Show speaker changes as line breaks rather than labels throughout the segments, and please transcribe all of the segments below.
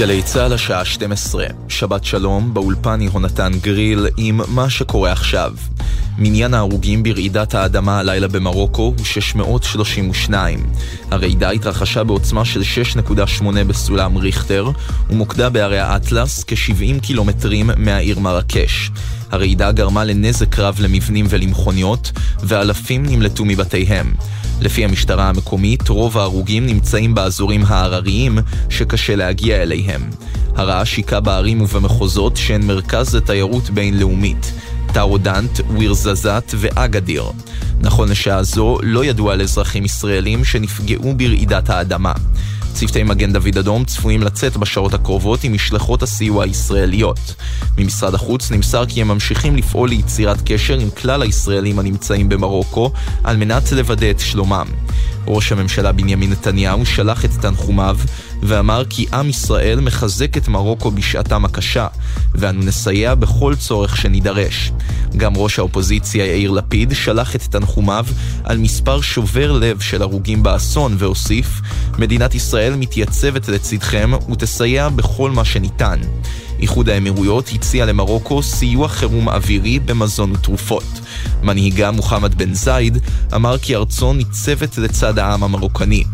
גלי צה"ל השעה 12, שבת שלום, באולפן יהונתן גריל עם מה שקורה עכשיו. מניין ההרוגים ברעידת האדמה הלילה במרוקו הוא 632. הרעידה התרחשה בעוצמה של 6.8 בסולם ריכטר, ומוקדה בערי האטלס כ-70 קילומטרים מהעיר מרקש. הרעידה גרמה לנזק רב למבנים ולמכוניות, ואלפים נמלטו מבתיהם. לפי המשטרה המקומית, רוב ההרוגים נמצאים באזורים ההרריים שקשה להגיע אליהם. הרעש היכה בערים ובמחוזות שהן מרכז לתיירות בינלאומית. טאודנט, ווירזזת ואגדיר. נכון לשעה זו לא ידוע על אזרחים ישראלים שנפגעו ברעידת האדמה. צוותי מגן דוד אדום צפויים לצאת בשעות הקרובות עם משלחות הסיוע הישראליות. ממשרד החוץ נמסר כי הם ממשיכים לפעול ליצירת קשר עם כלל הישראלים הנמצאים במרוקו על מנת לוודא את שלומם. ראש הממשלה בנימין נתניהו שלח את תנחומיו ואמר כי עם ישראל מחזק את מרוקו בשעתם הקשה, ואנו נסייע בכל צורך שנידרש. גם ראש האופוזיציה יאיר לפיד שלח את תנחומיו על מספר שובר לב של הרוגים באסון, והוסיף, מדינת ישראל מתייצבת לצדכם ותסייע בכל מה שניתן. איחוד האמירויות הציע למרוקו סיוע חירום אווירי במזון ותרופות. מנהיגה מוחמד בן זייד אמר כי ארצו ניצבת לצד העם המרוקני.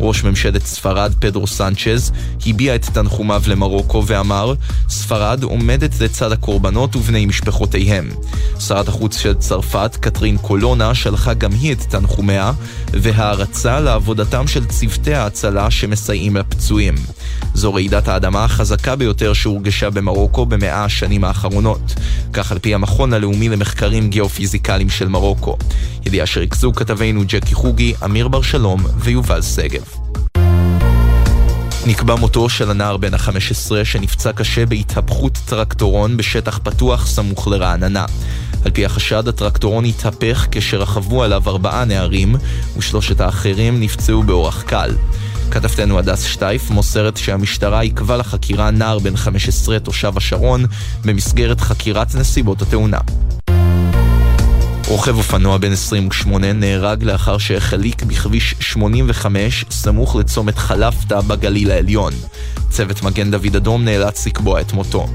ראש ממשלת ספרד פדרו סנצ'ז הביע את תנחומיו למרוקו ואמר ספרד עומדת לצד הקורבנות ובני משפחותיהם. שרת החוץ של צרפת, קטרין קולונה, שלחה גם היא את תנחומיה והערצה לעבודתם של צוותי ההצלה שמסייעים לפצועים. זו רעידת האדמה החזקה ביותר שהורגשה במרוקו במאה השנים האחרונות, כך על פי המכון הלאומי למחקרים גיאופיזיקליים של מרוקו. ידיעה שריכזו כתבינו ג'קי חוגי, אמיר בר שלום ויובל שגב. נקבע מותו של הנער בן ה-15 שנפצע קשה בהתהפכות טרקטורון בשטח פתוח סמוך לרעננה. על פי החשד, הטרקטורון התהפך כשרכבו עליו ארבעה נערים, ושלושת האחרים נפצעו באורח קל. כתבתנו הדס שטייף מוסרת שהמשטרה עיכבה לחקירה נער בן 15 תושב השרון במסגרת חקירת נסיבות התאונה. רוכב אופנוע בן 28 נהרג לאחר שהחליק בכביש 85 סמוך לצומת חלפתא בגליל העליון. צוות מגן דוד אדום נאלץ לקבוע את מותו.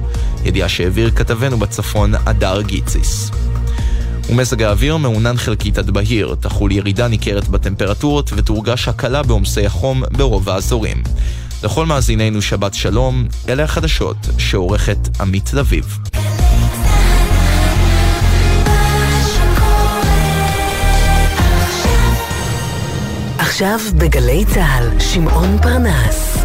ידיעה שהעביר כתבנו בצפון, הדר גיציס. ומזג האוויר מעונן חלקית עד בהיר, תחול ירידה ניכרת בטמפרטורות ותורגש הקלה בעומסי החום ברוב האזורים. לכל מאזיננו שבת שלום, אלה החדשות שעורכת עמית לביב.
עכשיו בגלי צה"ל, שמעון פרנס.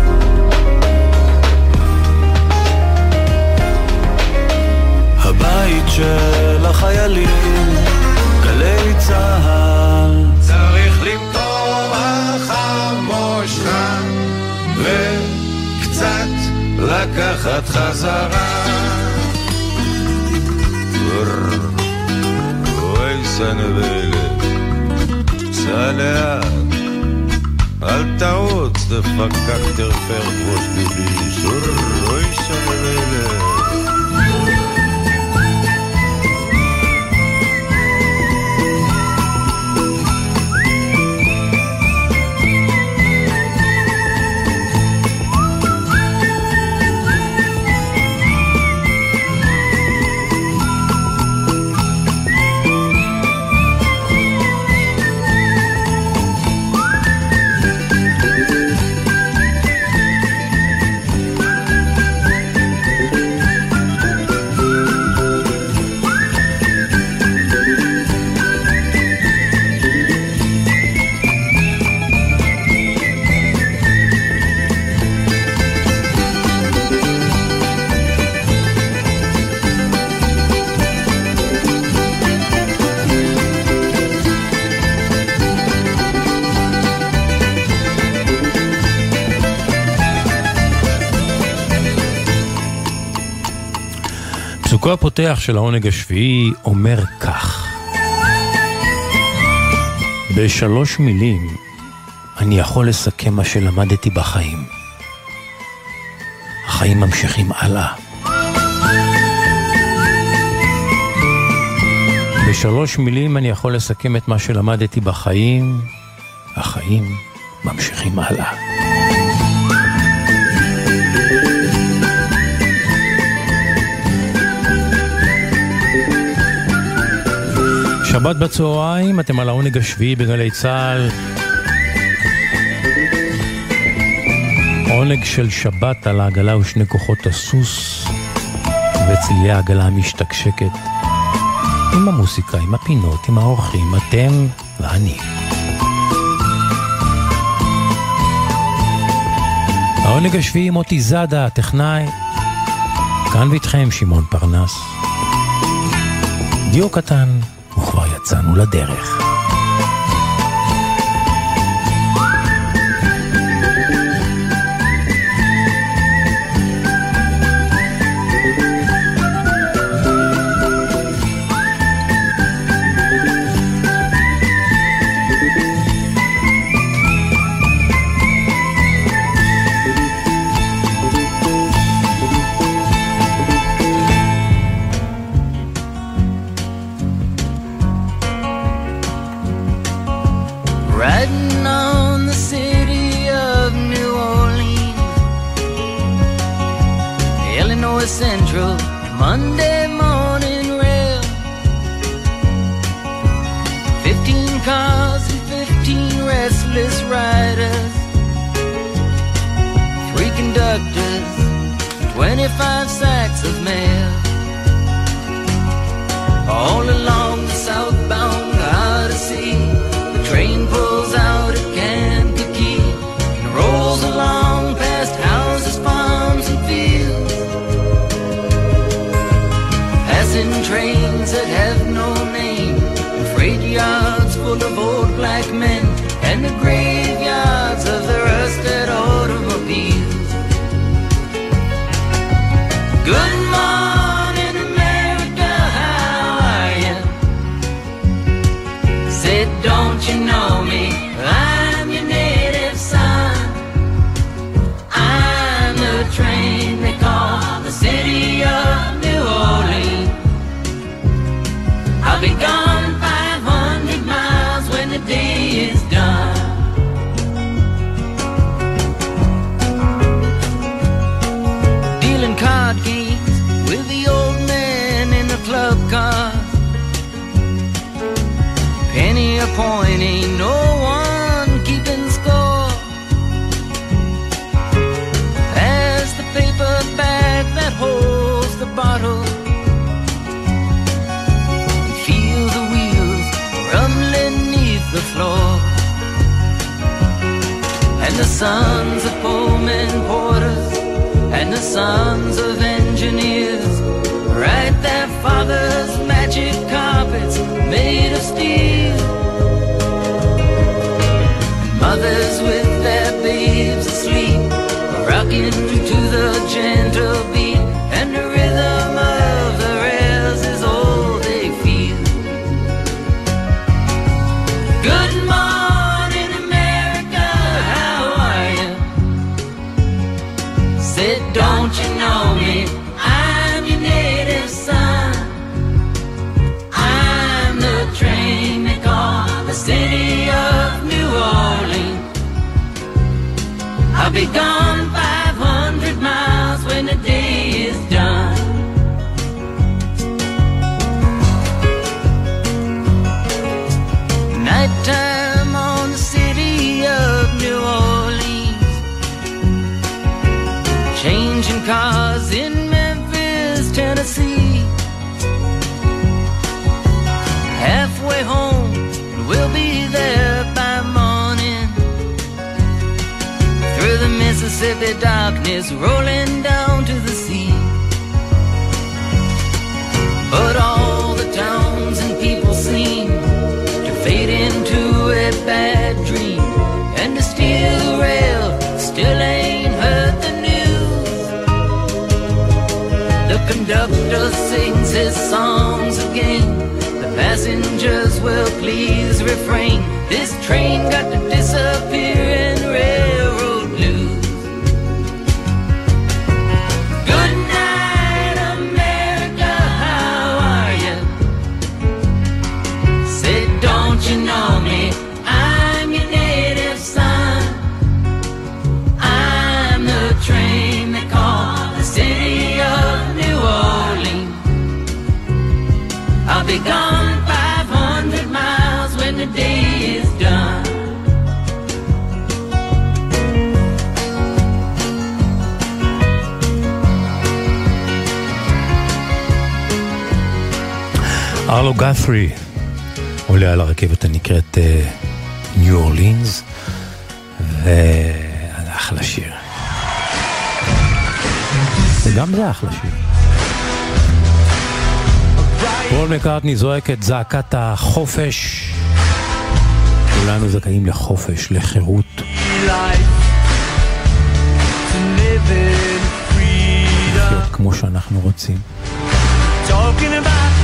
הבית של החיילים, גלי צה"ל.
צריך למטור החמושך וקצת לקחת חזרה.
אוי סנבלת, סע לאט, אל תעוץ, דפקק תרפר ראש ביבי, אוי סנבלת.
הפותח של העונג השביעי אומר כך: בשלוש מילים אני יכול לסכם מה שלמדתי בחיים. החיים ממשיכים הלאה.
בשלוש מילים אני יכול לסכם את מה שלמדתי בחיים. החיים ממשיכים הלאה. שבת בצהריים, אתם על העונג השביעי בגלי צה"ל. עונג של שבת על העגלה ושני כוחות הסוס וצלילי העגלה המשתקשקת. עם המוסיקה, עם הפינות, עם האורחים, אתם ואני. העונג השביעי מוטי זאדה, הטכנאי. כאן ואיתכם שמעון פרנס. דיו קטן, יצאנו לדרך.
מקארטני זועק את זעקת החופש. כולנו זכאים לחופש, לחירות. לחיות כמו שאנחנו רוצים. Talking about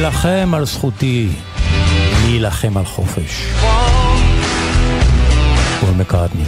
אלחם על זכותי, אני אלחם על חופש. פול מקארטני.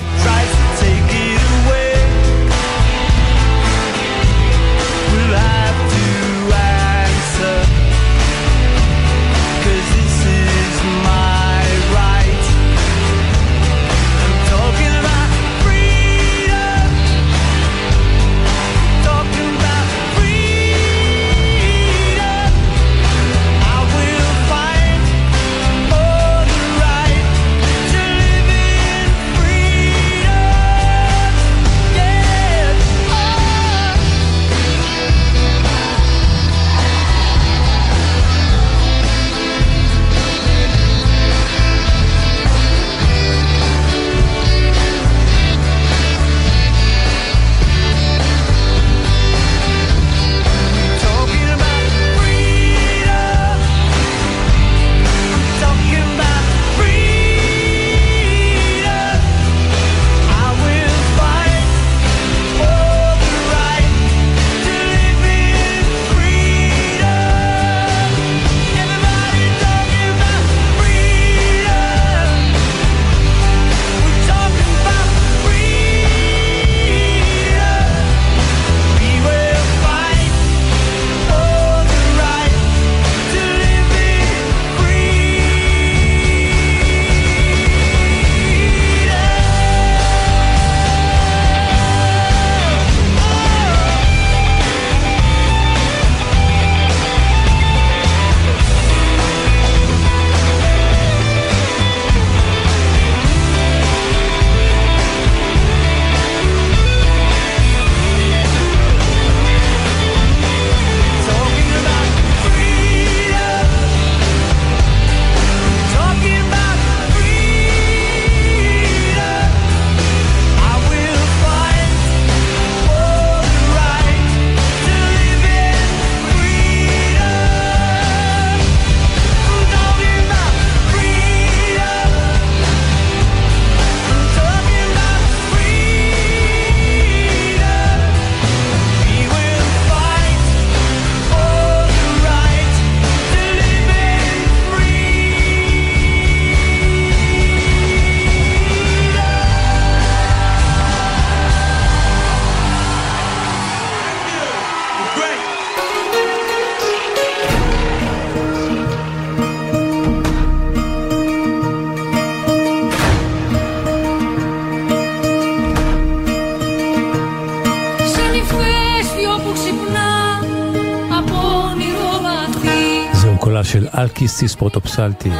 אלקיסיס פרוטופסלטי,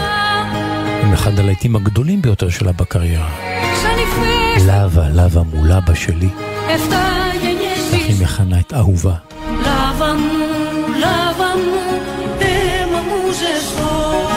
עם אחד הלהיטים הגדולים ביותר שלה בקריירה. לבה, לבה מול אבא שלי. כך היא מכנה את אהובה. לבה מו, לבה מו, דמה מו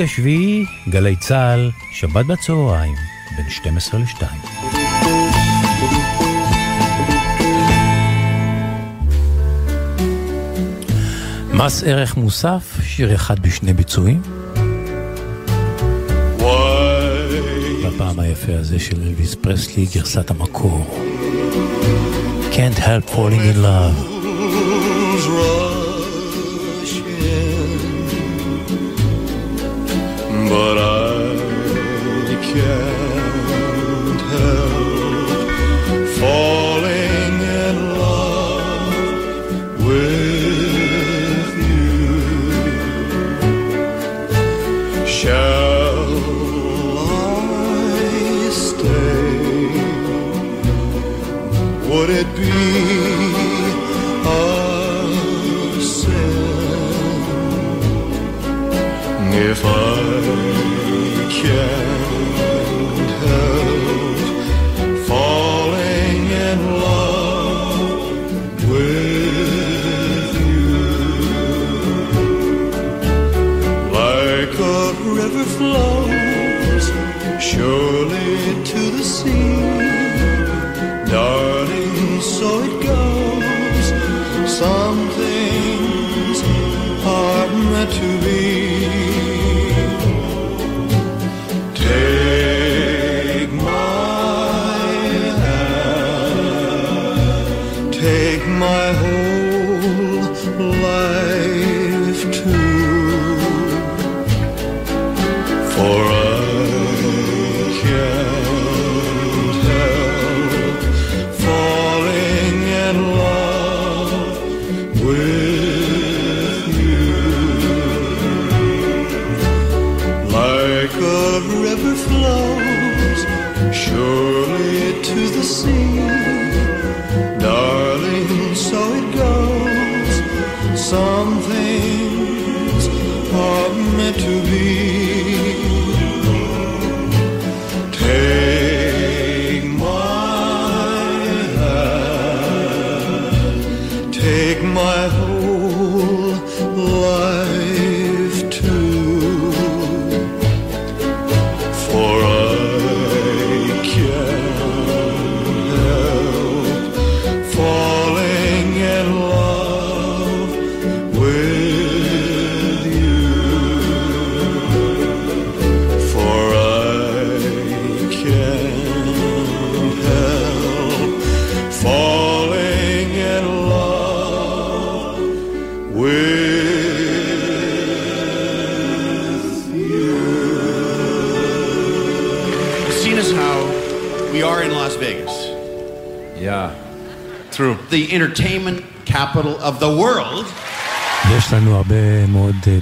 החג השביעי, גלי צה"ל, שבת בצהריים, בין 12 ל-2. מס ערך מוסף, שיר אחד בשני ביצועים. בפעם היפה הזה של אלוויס פרסלי, גרסת המקור. Can't help falling in love.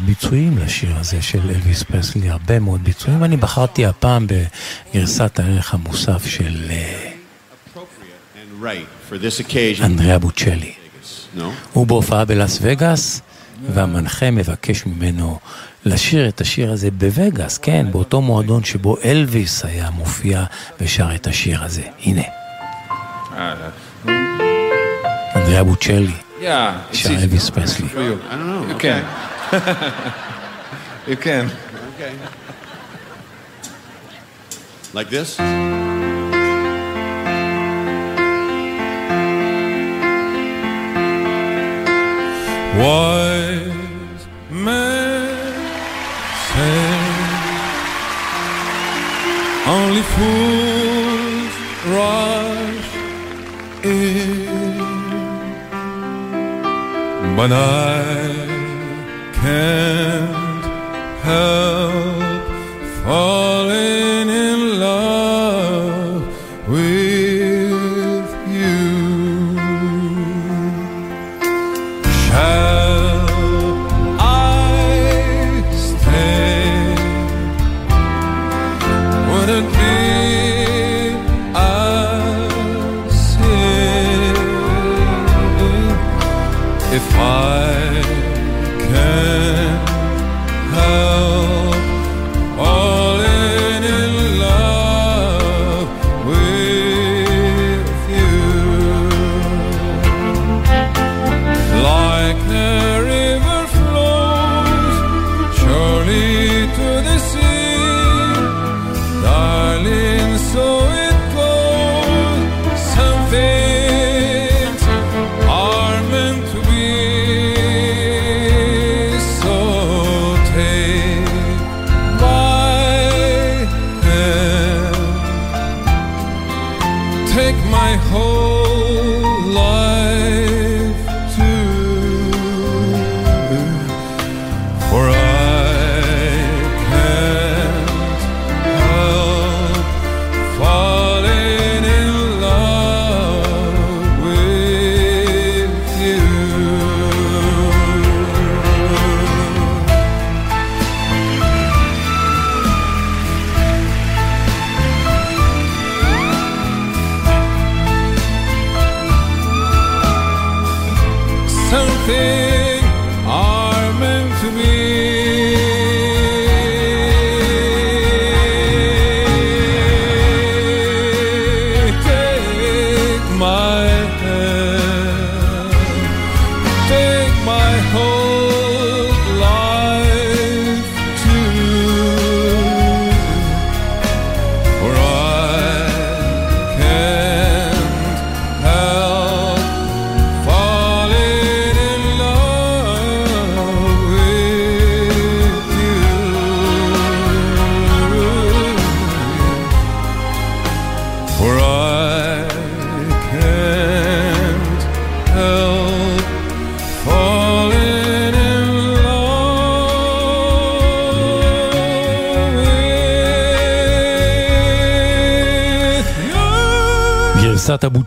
ביצועים לשיר הזה של אלוויס פרסלי, הרבה מאוד ביצועים, ואני בחרתי הפעם בגרסת הערך המוסף של אה. אנדריאה בוצ'לי. הוא בהופעה בלאס וגאס, והמנחה מבקש ממנו לשיר את השיר הזה בווגאס, כן, באותו מועדון שבו אלוויס היה מופיע ושר את השיר הזה. הנה, אנדריאה בוצ'לי,
Yeah. It's
Shall Elvis
For you.
I don't know.
You okay. can. you can.
Okay. Like this?
Wise men say only fools rise. But I can't help falling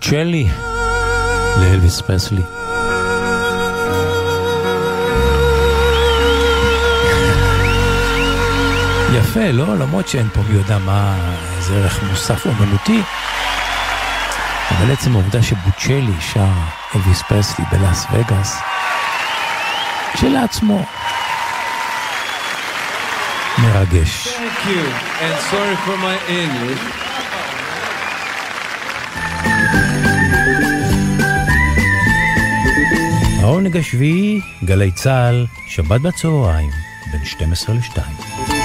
הבוצ'לי לאלוויס פרסלי. יפה, לא? למרות שאין פה מי יודע מה, איזה ערך מוסף אומנותי. אבל עצם העובדה שבוצ'לי שר אלוויס פרסלי בלאס וגאס, כשלעצמו מרגש.
Thank you, and sorry for my English.
העונג השביעי, גלי צה"ל, שבת בצהריים, בין 12 ל-2.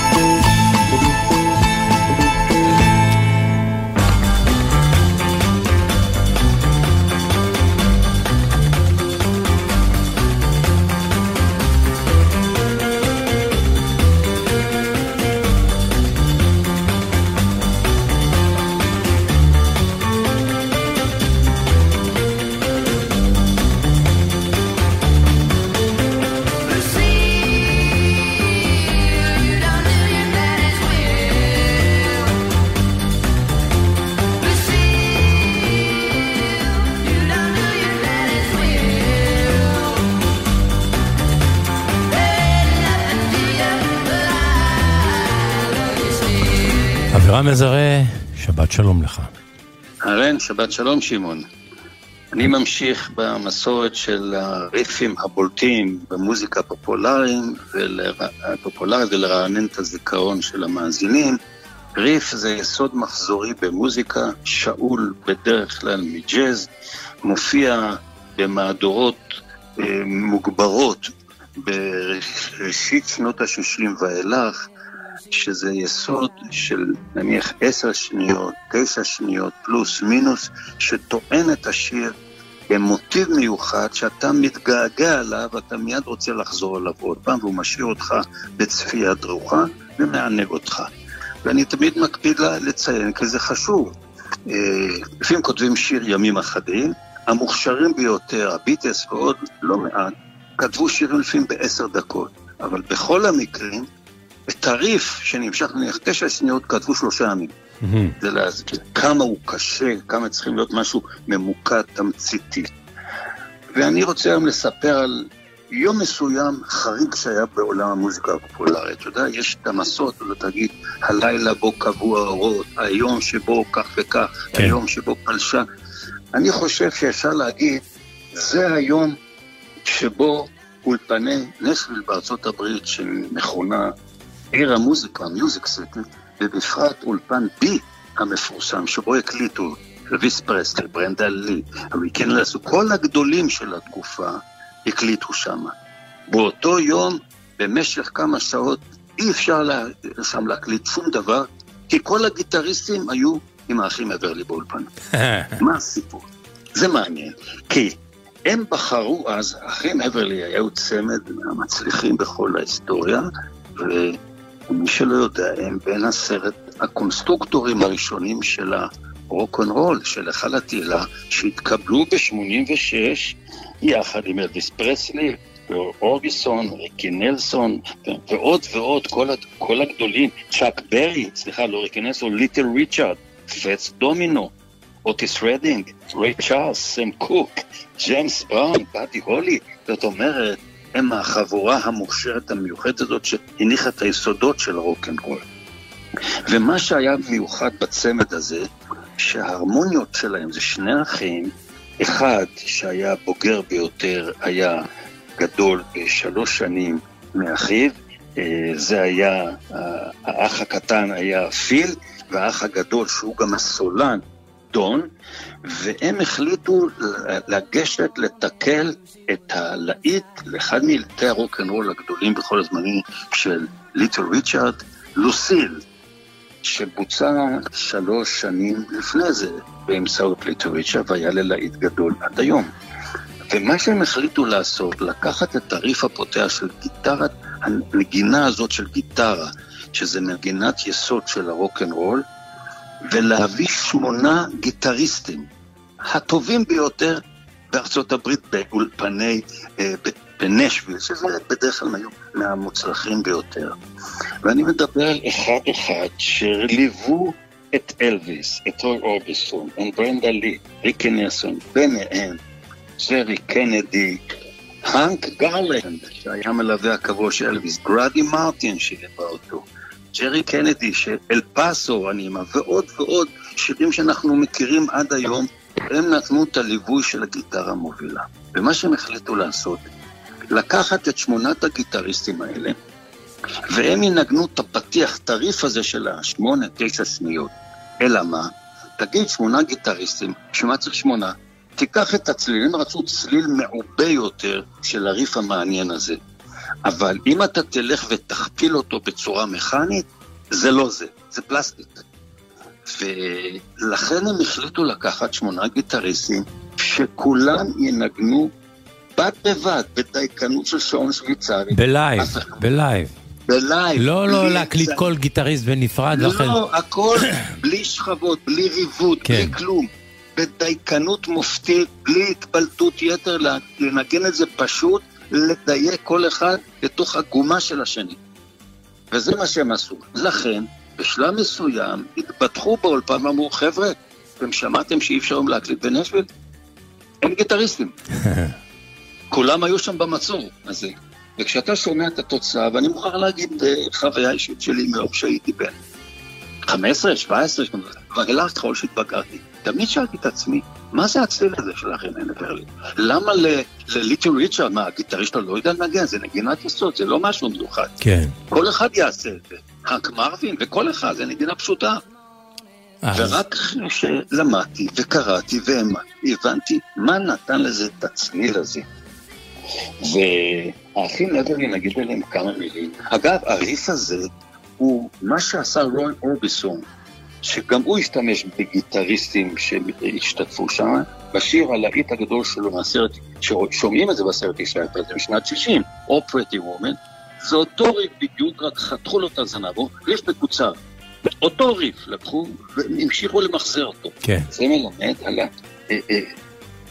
אברהם מזרה, שבת שלום לך.
אהלן, שבת שלום שמעון. אני ממשיך במסורת של הריפים הבולטים במוזיקה הפופולרית ולרענן את הזיכרון של המאזינים. ריף זה יסוד מחזורי במוזיקה, שאול בדרך כלל מג'אז, מופיע במהדורות אה, מוגברות בראשית שנות ה-60 ואילך, שזה יסוד של נניח עשר שניות, תשע שניות, פלוס מינוס, שטוען את השיר במוטיב מיוחד שאתה מתגעגע עליו, אתה מיד רוצה לחזור אליו עוד פעם, והוא משאיר אותך בצפייה דרוכה ומענג אותך. ואני תמיד מקפיד לציין, כי זה חשוב. אה, לפעמים כותבים שיר ימים אחדים, המוכשרים ביותר, הביטס ועוד לא מעט, כתבו שירים לפעמים בעשר דקות, אבל בכל המקרים, בטריף שנמשך נניח תשע שניות, כתבו שלושה ימים. זה להסביר כמה הוא קשה, כמה צריכים להיות משהו ממוקד, תמציתי. ואני רוצה היום לספר על יום מסוים חריג שהיה בעולם המוזיקה הפופולרית. אתה יודע, יש את המסות, אתה תגיד, הלילה בו קבעו האורות, היום שבו כך וכך, כן. היום שבו פלשה. אני חושב שאפשר להגיד, זה היום שבו אולפני נסוויל בארצות הברית, שמכונה עיר המוזיקה, Music City, ובפרט אולפן B המפורסם, שבו הקליטו אלוויס פרסלי, ברנדה לי, ריקי נלסון, כל הגדולים של התקופה הקליטו שם. באותו יום, במשך כמה שעות, אי אפשר לה, שם להקליט שום דבר, כי כל הגיטריסטים היו עם האחים אוורלי באולפן. מה הסיפור? זה מעניין, כי הם בחרו אז, אחים אוורלי היו צמד מהמצליחים בכל ההיסטוריה, ומי שלא יודע, הם בין עשרת הקונסטרוקטורים הראשונים של הרוק-אנד-רול, של היכל התהילה, שהתקבלו ב-86 יחד עם אלוויס פרסלי, רוי אורביסון, ריקי נלסון, ועוד ועוד, כל, כל הגדולים, צ'אק ברי, סליחה, לא ריקי נלסון, ליטל ריצ'ארד, פאטס דומינו, אוטיס רדינג, ריי צ'ארלס, סם קוק, ג'יימס בראון, באדי הולי, זאת אומרת, הם החבורה המוכשרת המיוחדת הזאת שהניחה את היסודות של הרוקנרול. ומה שהיה מיוחד בצמד הזה, שההרמוניות שלהם זה שני אחים, אחד שהיה בוגר ביותר היה גדול בשלוש שנים מאחיו, אה, זה היה, האח הקטן היה פיל, והאח הגדול שהוא גם הסולן, דון, והם החליטו לגשת לתקל את הלהיט לאחד מלטי הרוקנרול הגדולים בכל הזמנים של ליטל ריצ'ארד, לוסיל, שבוצע שלוש שנים לפני זה באמצעות ליטל ריצ'ארד והיה ללהיט גדול עד היום. ומה שהם החליטו לעשות, לקחת את הריף הפותח של גיטרת, הנגינה הזאת של גיטרה, שזה מנגינת יסוד של הרוקנרול, ולהביא שמונה גיטריסטים, הטובים ביותר בארצות הברית באולפני, אה, בנשוויל, שזה בדרך כלל היו מהמוצלחים ביותר. ואני מדבר על אחד-אחד שליוו את אלוויס, את רוי אורביסון, את ברנדה לי, ריקי נסון, אנד, ג'רי קנדי, האנק גרלנד, שהיה מלווה הקבוע של אלוויס, גראדי מרטין שליווה אותו, ג'רי קנדי, אל פאסו, אנימה, ועוד ועוד שירים שאנחנו מכירים עד היום, הם נתנו את הליווי של הגיטרה המובילה. ומה שהם החליטו לעשות, לקחת את שמונת הגיטריסטים האלה, והם ינגנו את הפתיח, את הריף הזה של השמונה, תשע שניות. אלא מה? תגיד שמונה גיטריסטים, שמה צריך שמונה? תיקח את הצליל, הם רצו צליל מעובה יותר של הריף המעניין הזה. אבל אם אתה תלך ותכפיל אותו בצורה מכנית, זה לא זה, זה פלסטיק. ולכן הם החליטו לקחת שמונה גיטריסטים שכולם ינגנו בד בבד, בדייקנות של שעון שוויצרי.
בלייב, בלייב.
בלייב.
לא, לא להקליט כל גיטריסט בנפרד.
לא, הכל בלי שכבות, בלי ריבוד, כן. בלי כלום. בדייקנות מופתית, בלי התפלטות יתר, לנגן את זה פשוט, לדייק כל אחד בתוך הגומה של השני. וזה מה שהם עשו. לכן, בשלב מסוים התפתחו באולפן ואמרו, חבר'ה, אתם שמעתם שאי אפשר היום להקליט בנשוויל? אין גיטריסטים. כולם היו שם במצור הזה. וכשאתה שומע את התוצאה, ואני מוכרח להגיד אה, חוויה אישית שלי מאור שהייתי בן 15, 17, ואילך ככל שהתבגרתי, תמיד שאלתי את עצמי, מה זה הצליל הזה של האחים הנברלי? למה לליטל ריצ'רד, מה, הגיטריסט לא יודע לנגן, זה נגינת יסוד, זה לא משהו מיוחד.
כן.
כל אחד יעשה את זה. האק מרווין וכל אחד, זה נגינה פשוטה. ורק אחרי שלמדתי וקראתי והאמנתי, הבנתי מה נתן לזה את הצליל הזה. והאחים נדרים, נגיד עליהם כמה מילים. אגב, הריף הזה הוא מה שעשה רוי אורביסון, שגם הוא השתמש בגיטריסטים שהשתתפו שם, בשיר הלהיט הגדול שלו מהסרט, ששומעים את זה בסרט ישראל, זה משנת 60, או פרטי וומן, זה אותו ריף בדיוק, רק חתכו לו את הזנב, או ריף מקוצר. אותו ריף לקחו והמשיכו למחזר אותו.
כן.
זה מלמד על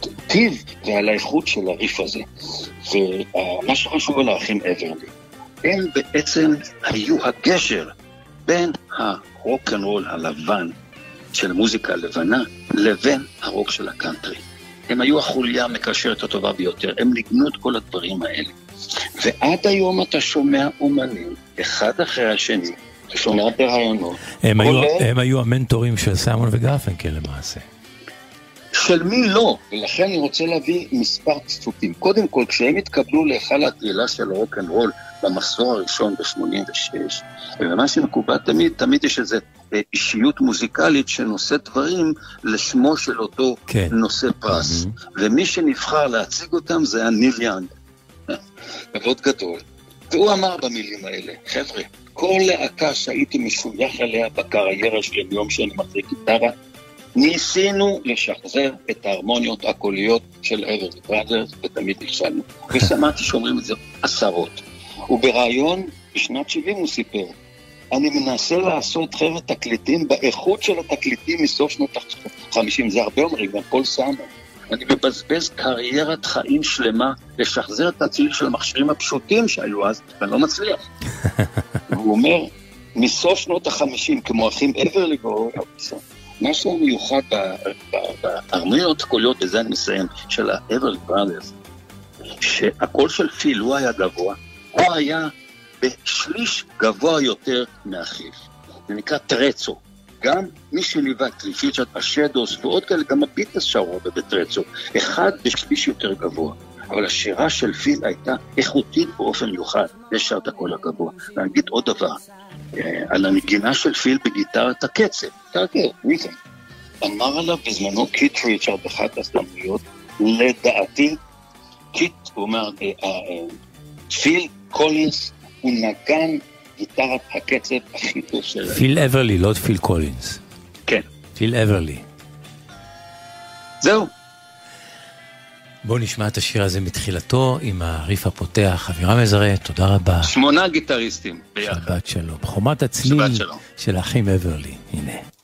הטיב ועל האיכות של הריף הזה. ומה שחשוב על האחים אברלי, הם בעצם היו הגשר בין הרוקנרול הלבן של המוזיקה הלבנה לבין הרוק של הקאנטרי. הם היו החוליה המקשרת הטובה ביותר, הם ניגנו את כל הדברים האלה. ועד היום אתה שומע אומנים, אחד אחרי השני, אתה שומע ברעיונות.
הם, היו, הם היו המנטורים של סיימון וגרפנקל למעשה.
של מי לא, ולכן אני רוצה להביא מספר ציטוטים. קודם כל, כשהם התקבלו להיכל התהילה של רוק אנד רול במחזור הראשון ב-86, ומה שמקובל תמיד, תמיד יש איזו אישיות מוזיקלית שנושא דברים לשמו של אותו כן. נושא פרס. Mm-hmm. ומי שנבחר להציג אותם זה היה ניל יאנג. כבוד גדול. והוא אמר במילים האלה, חבר'ה, כל להקה שהייתי משוייך אליה בקריירה שלי מיום שאני מחזיק גיטרה, ניסינו לשחזר את ההרמוניות הקוליות של אברלי בראדרס, ותמיד נכשלנו. ושמעתי שאומרים את זה עשרות. ובריאיון בשנת 70 הוא סיפר, אני מנסה לעשות חבר'ה תקליטים באיכות של התקליטים מסוף שנות ה-50, זה הרבה אומרים, גם פול סאמה. אני מבזבז קריירת חיים שלמה לשחזר את הצליל של המכשירים הפשוטים שהיו אז, ואני לא מצליח. הוא אומר, מסוף שנות החמישים, כמו אחים אברלי ואורלסון, משהו מיוחד בהרמוניות הקוליות, בזה אני מסיים, של ה Everly Brothers, שהקול של פיל, הוא היה גבוה, הוא היה בשליש גבוה יותר מאחיו. זה נקרא טרצו. גם מי שליווה את קליף ריצ'רד, השאדוס ועוד כאלה, גם הביטלס שרו בטרצו, אחד בשליש יותר גבוה. אבל השירה של פיל הייתה איכותית באופן מיוחד, זה שר את הקול הגבוה. ואני אגיד עוד דבר, אה, על הנגינה של פיל בגיטרת הקצב, תרגיל, rhythm. אמר עליו בזמנו קיט ריצ'רד באחת ההזדמנויות, לדעתי, קיט, הוא אומר, אה, אה, פיל קולינס הוא נגן גיטרת הקצב הכי טוב של...
פיל אברלי, לא פיל קולינס.
כן.
פיל אברלי.
זהו.
בואו נשמע את השיר הזה מתחילתו עם הריף הפותח. אבירם עזרא, תודה רבה.
שמונה גיטריסטים ביחד.
שבת שלום. חומת הצליל של האחים אברלי. הנה.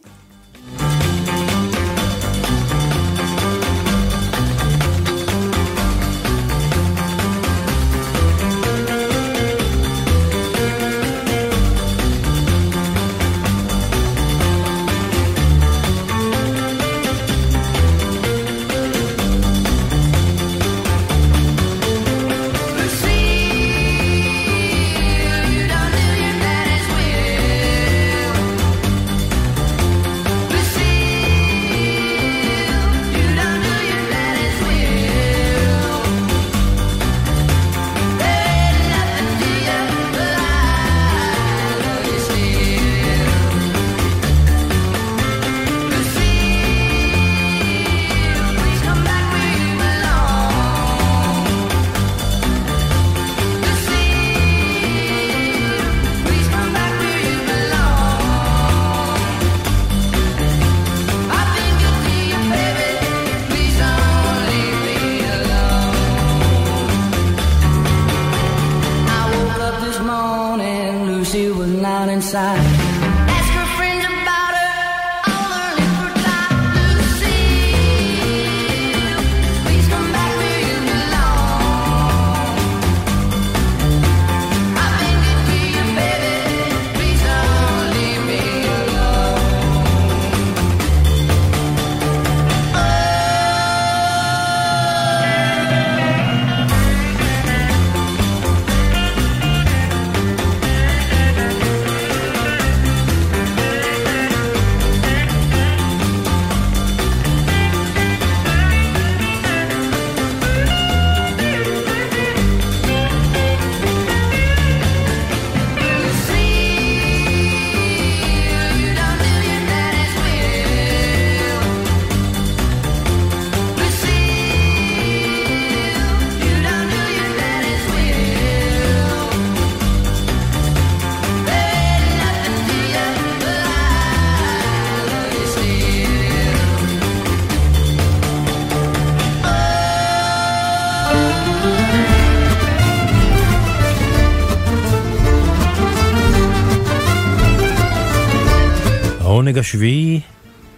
העונג השביעי,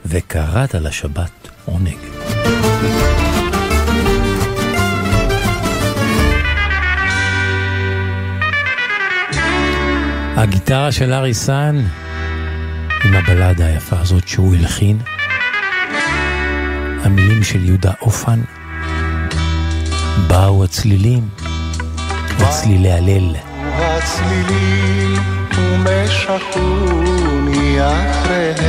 וקראת לשבת עונג. הגיטרה של ארי סאן, עם הבלדה היפה הזאת שהוא הלחין, המילים של יהודה אופן, באו הצלילים, הצלילי הלל.
הצלילים ומשכוני אחריהם.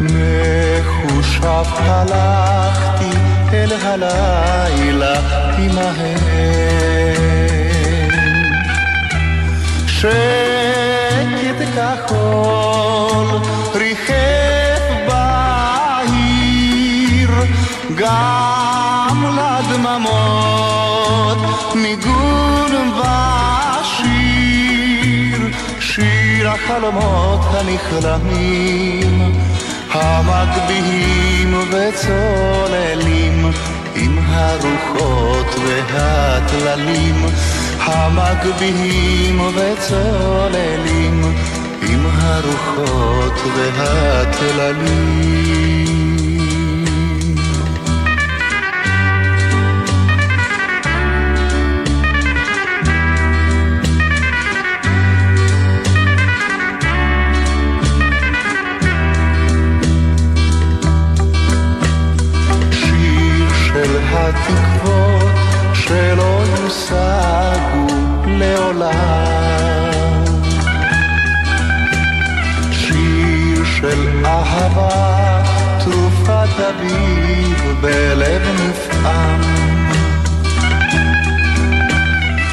מחושב הלכתי אל הלילה עמהם. שקט כחול ריחף בעיר, גם לדממות ניגון ושיר, שיר החלומות הנכלמים, המגביהים וצוללים, עם הרוחות והטללים, המגביהים וצוללים, עם הרוחות והטללים. התקוות שלא יושגו לעולם. שיר של אהבה, תרופת אביב בלב נפעם.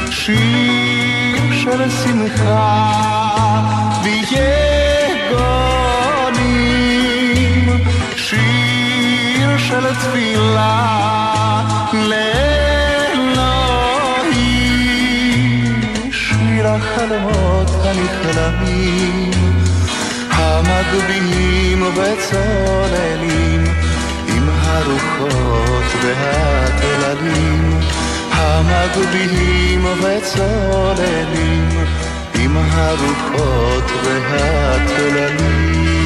שיר של שמחה ויגונים. שיר של תפילה לאלוהים, שיר החלומות הנכלמים, המגביהים וצוללים, עם הרוחות והטללים, המגביהים וצוללים, עם הרוחות והטללים.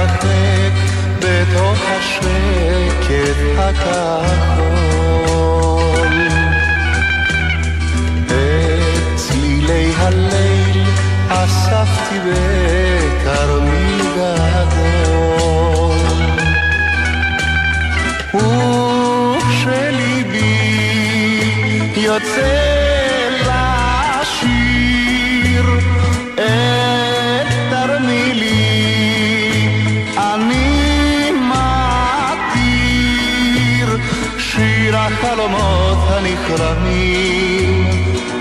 להרחק בתוך השקט הכחול. את צלילי הליל אספתי בכרמיל החלומות הנכרמים,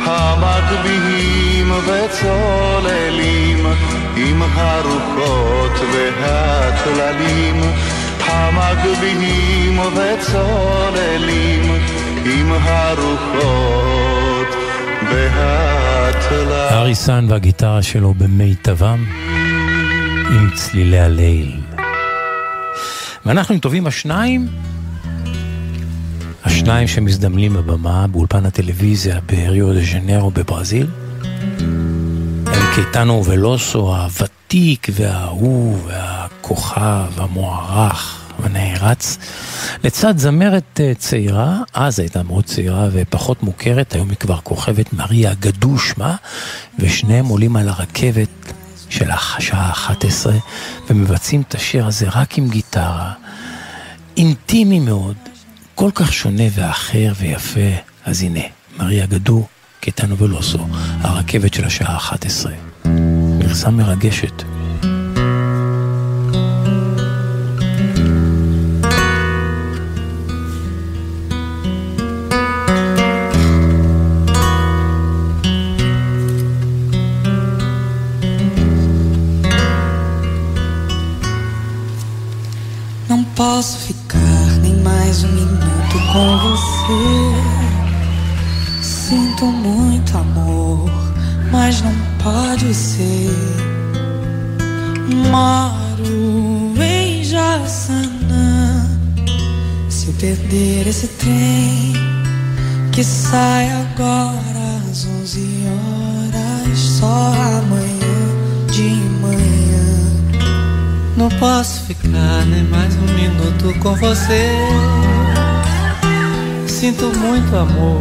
המגביהים וצוללים, עם הרוחות והטללים,
המגביהים וצוללים עם הרוחות בהתלה.
אריסן והגיטרה שלו במיטבם עם צלילי הליל. ואנחנו עם טובים השניים, השניים שמזדמנים בבמה באולפן הטלוויזיה בריו דה ז'נרו בברזיל. הם קייטנו ולוסו הוותיק והאהוב והכוכב המוערך הנערץ, לצד זמרת אה, צעירה, אז הייתה מאוד צעירה ופחות מוכרת, היום היא כבר כוכבת מריה גדו שמה, ושניהם עולים על הרכבת של השעה 11 ומבצעים את השיר הזה רק עם גיטרה, אינטימי מאוד, כל כך שונה ואחר ויפה. אז הנה, מריה גדו, קטנו ולוסו, הרכבת של השעה 11. גרסה מרגשת.
posso ficar nem mais um minuto com você. Sinto muito amor, mas não pode ser. Moro em Jaçanã. Se eu perder esse trem que sai agora às 11 horas, só amanhã de manhã.
Não posso ficar nem mais um minuto com você. Sinto muito amor,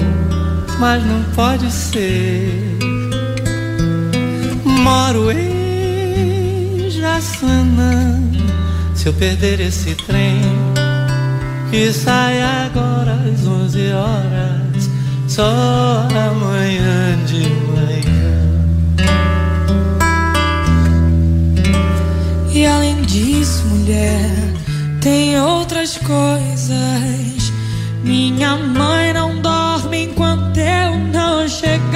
mas não pode ser. Moro em Jaçanã. Se eu perder esse trem que sai agora às 11 horas, só amanhã de manhã.
E além disso, mulher, tem outras coisas. Minha mãe não dorme enquanto eu não chegar.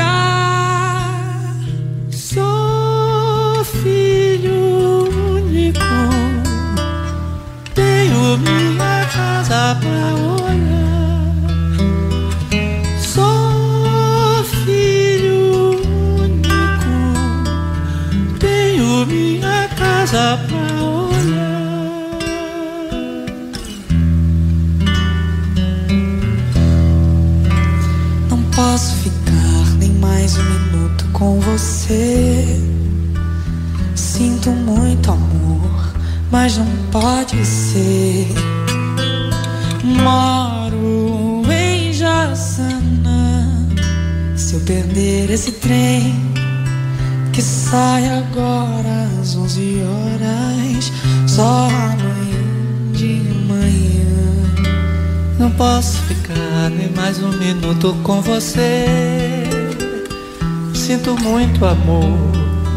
Você. Sinto muito amor, mas não pode ser. Moro em Jaçanã. Se eu perder esse trem que sai agora às 11 horas, só amanhã de manhã.
Não posso ficar nem mais um minuto com você. Sinto muito amor,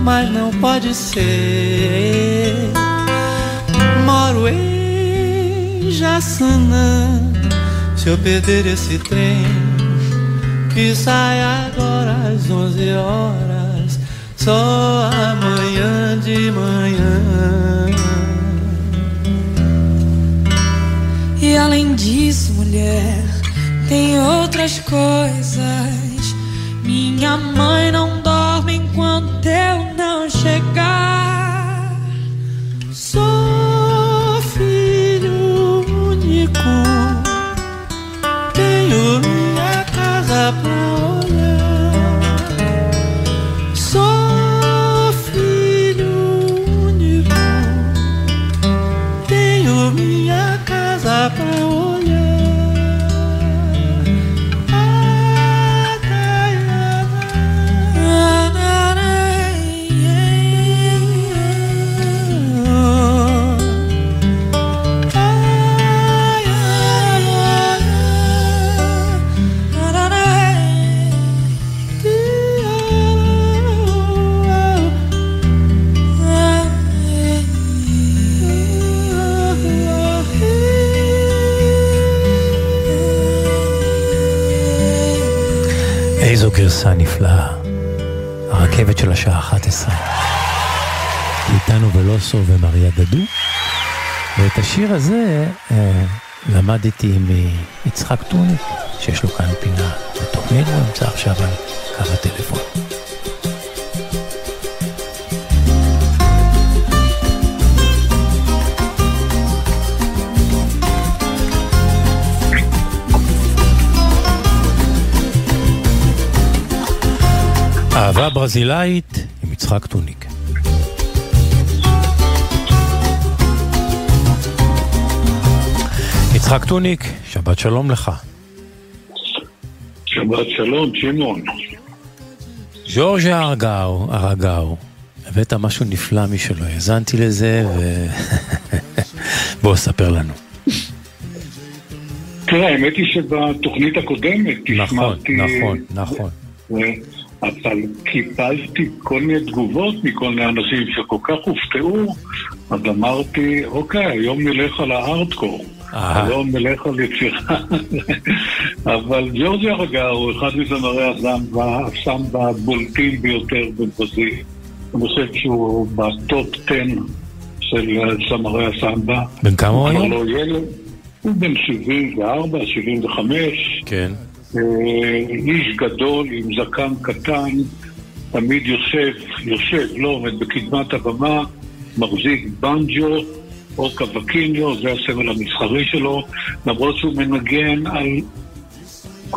mas não pode ser. Moro em Jaçanã. Se eu perder esse trem que sai agora às 11 horas, só amanhã de manhã.
E além disso, mulher, tem outras coisas. Minha mãe não dorme enquanto eu não chegar.
הרכבת של השעה 11. איתנו ולוסו ומריה גדו. ואת השיר הזה אה, למדתי מיצחק טוניק, שיש לו כאן פינה בתוכנית, הוא נמצא עכשיו על קו הטלפון. אהבה ברזילאית עם יצחק טוניק. יצחק טוניק, שבת שלום לך.
שבת שלום, שמעון.
ז'ורג'ה ארגאו, ארגאו, הבאת משהו נפלא משלו, האזנתי לזה ו... בוא, ספר לנו.
תראה, האמת היא שבתוכנית הקודמת
נכון, נכון, נכון.
אבל קיבלתי כל מיני תגובות מכל מיני אנשים שכל כך הופתעו, אז אמרתי, אוקיי, היום נלך על הארדקור. היום נלך על יצירה. אבל ג'ורג'י ארגה הוא אחד מזמרי הסמבה הבולטים ביותר בברזיל. אני חושב שהוא בטופ 10 של זמרי הסמבה.
בן כמה הוא היום?
לא הוא בן 74, 75.
כן.
איש גדול עם זקן קטן, תמיד יושב, יושב, לא עומד בקדמת הבמה, מחזיק בנג'ו או קווקיניו, זה הסמל המסחרי שלו, למרות שהוא מנגן על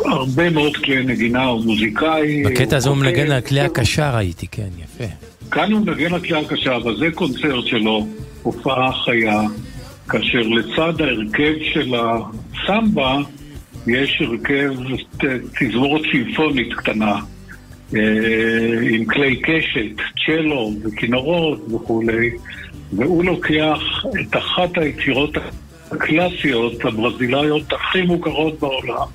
הרבה מאוד כלי נגינה, הוא מוזיקאי.
בקטע הזה הוא מנגן על כלי הקשה ראיתי, כן, יפה.
כאן הוא מנגן על כלי הקשה, אבל זה קונצרט שלו, הופעה חיה, כאשר לצד ההרכב של הסמבה, יש הרכב תזמורת סימפונית קטנה אה, עם כלי קשת, צ'לו וכינורות וכולי והוא לוקח את אחת היצירות הקלאסיות הברזילאיות הכי מוכרות בעולם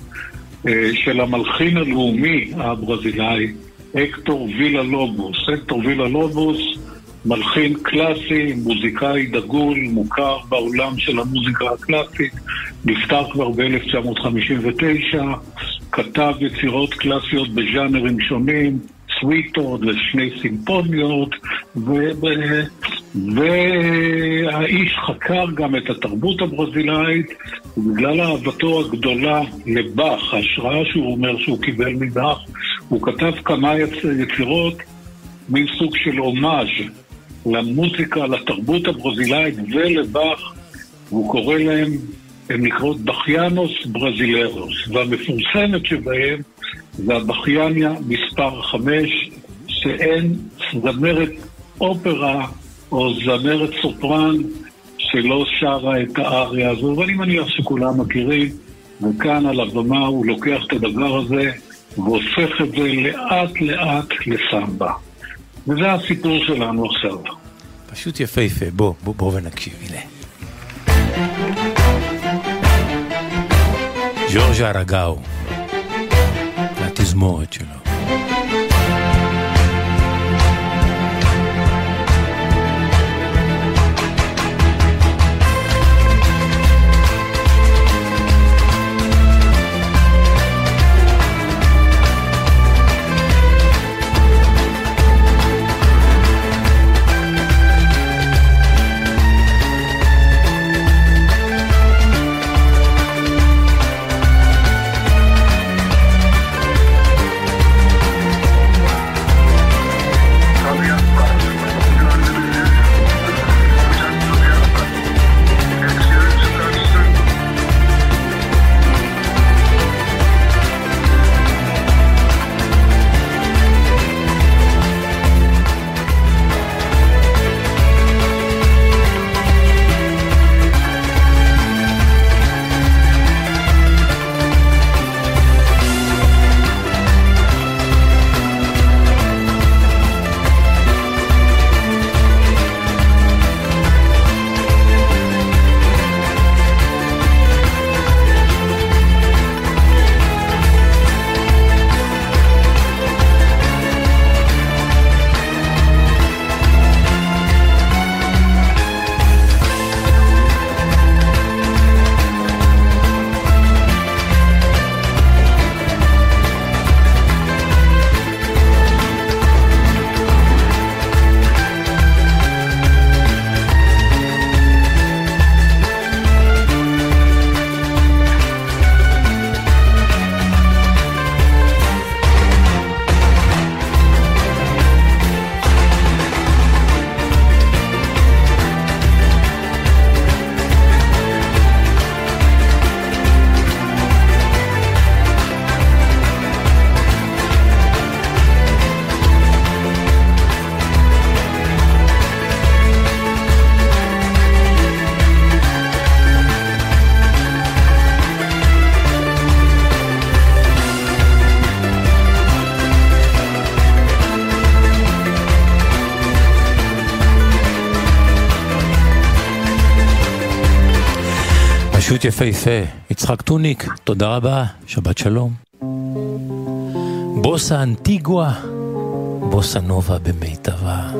אה, של המלחין הלאומי הברזילאי אקטור וילה לובוס. אקטור וילה לובוס מלחין קלאסי, מוזיקאי דגול, מוכר בעולם של המוזיקה הקלאסית, נפטר כבר ב-1959, כתב יצירות קלאסיות בז'אנרים שונים, סוויטות ושני סימפוניות, והאיש חקר גם את התרבות הברזילאית, ובגלל אהבתו הגדולה לבאך, ההשראה שהוא אומר שהוא קיבל מבאך, הוא כתב כמה יצירות מין סוג של הומאז' למוזיקה, לתרבות הברזילאית ולבאך, והוא קורא להם, הן נקראות בכיאנוס ברזילרוס, והמפורסמת שבהם זה הבכיאניה מספר חמש, שאין זמרת אופרה או זמרת סופרן שלא שרה את האריה הזו, ואני מניח שכולם מכירים, וכאן על הבמה הוא לוקח את הדבר הזה והופך את זה לאט לאט לסמבה. וזה הסיפור שלנו עכשיו.
פשוט יפהפה, בוא, בוא, בוא ונקשיב, הנה. ג'ורג'ה רגאו, והתזמורת שלו. פשוט יפהפה. יצחק טוניק, תודה רבה, שבת שלום. בוסה אנטיגואה, בוסה נובה במיטבה,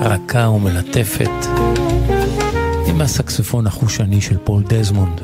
רכה ומלטפת, עם הסקספון החושני של פול דזמונד.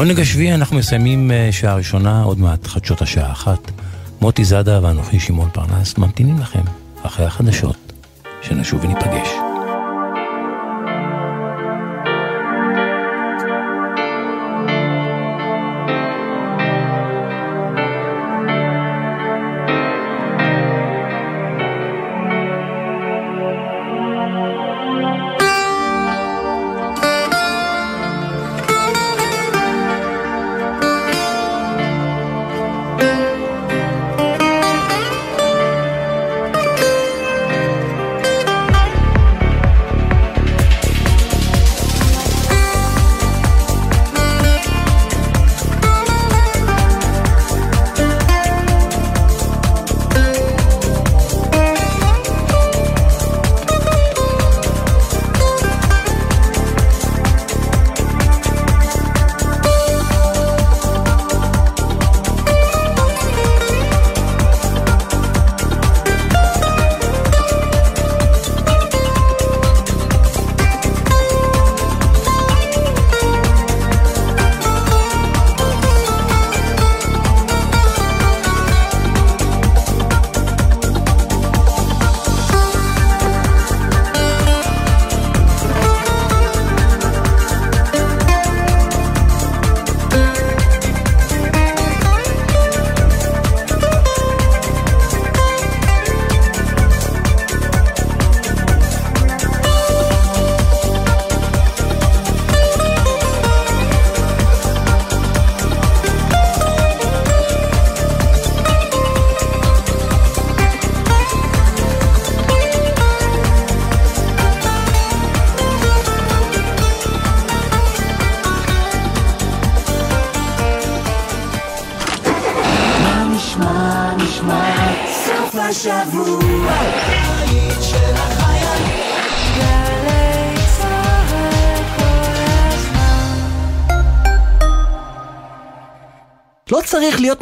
העונג השביעי אנחנו מסיימים אה, שעה ראשונה, עוד מעט חדשות השעה אחת. מוטי זאדה ואנוכי שמעון פרנס ממתינים לכם אחרי החדשות, שנשוב וניפגש.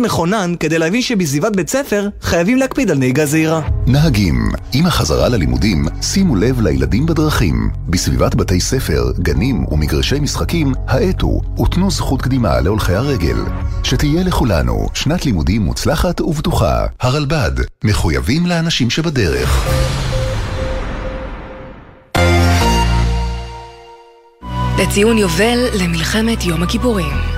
להיות מכונן כדי להבין שבסביבת בית ספר חייבים להקפיד על נהיגה זהירה.
נהגים, עם החזרה ללימודים, שימו לב לילדים בדרכים. בסביבת בתי ספר, גנים ומגרשי משחקים, האטו ותנו זכות קדימה להולכי הרגל. שתהיה לכולנו שנת לימודים מוצלחת ובטוחה. הרלב"ד, מחויבים לאנשים שבדרך.
לציון יובל למלחמת יום הכיפורים.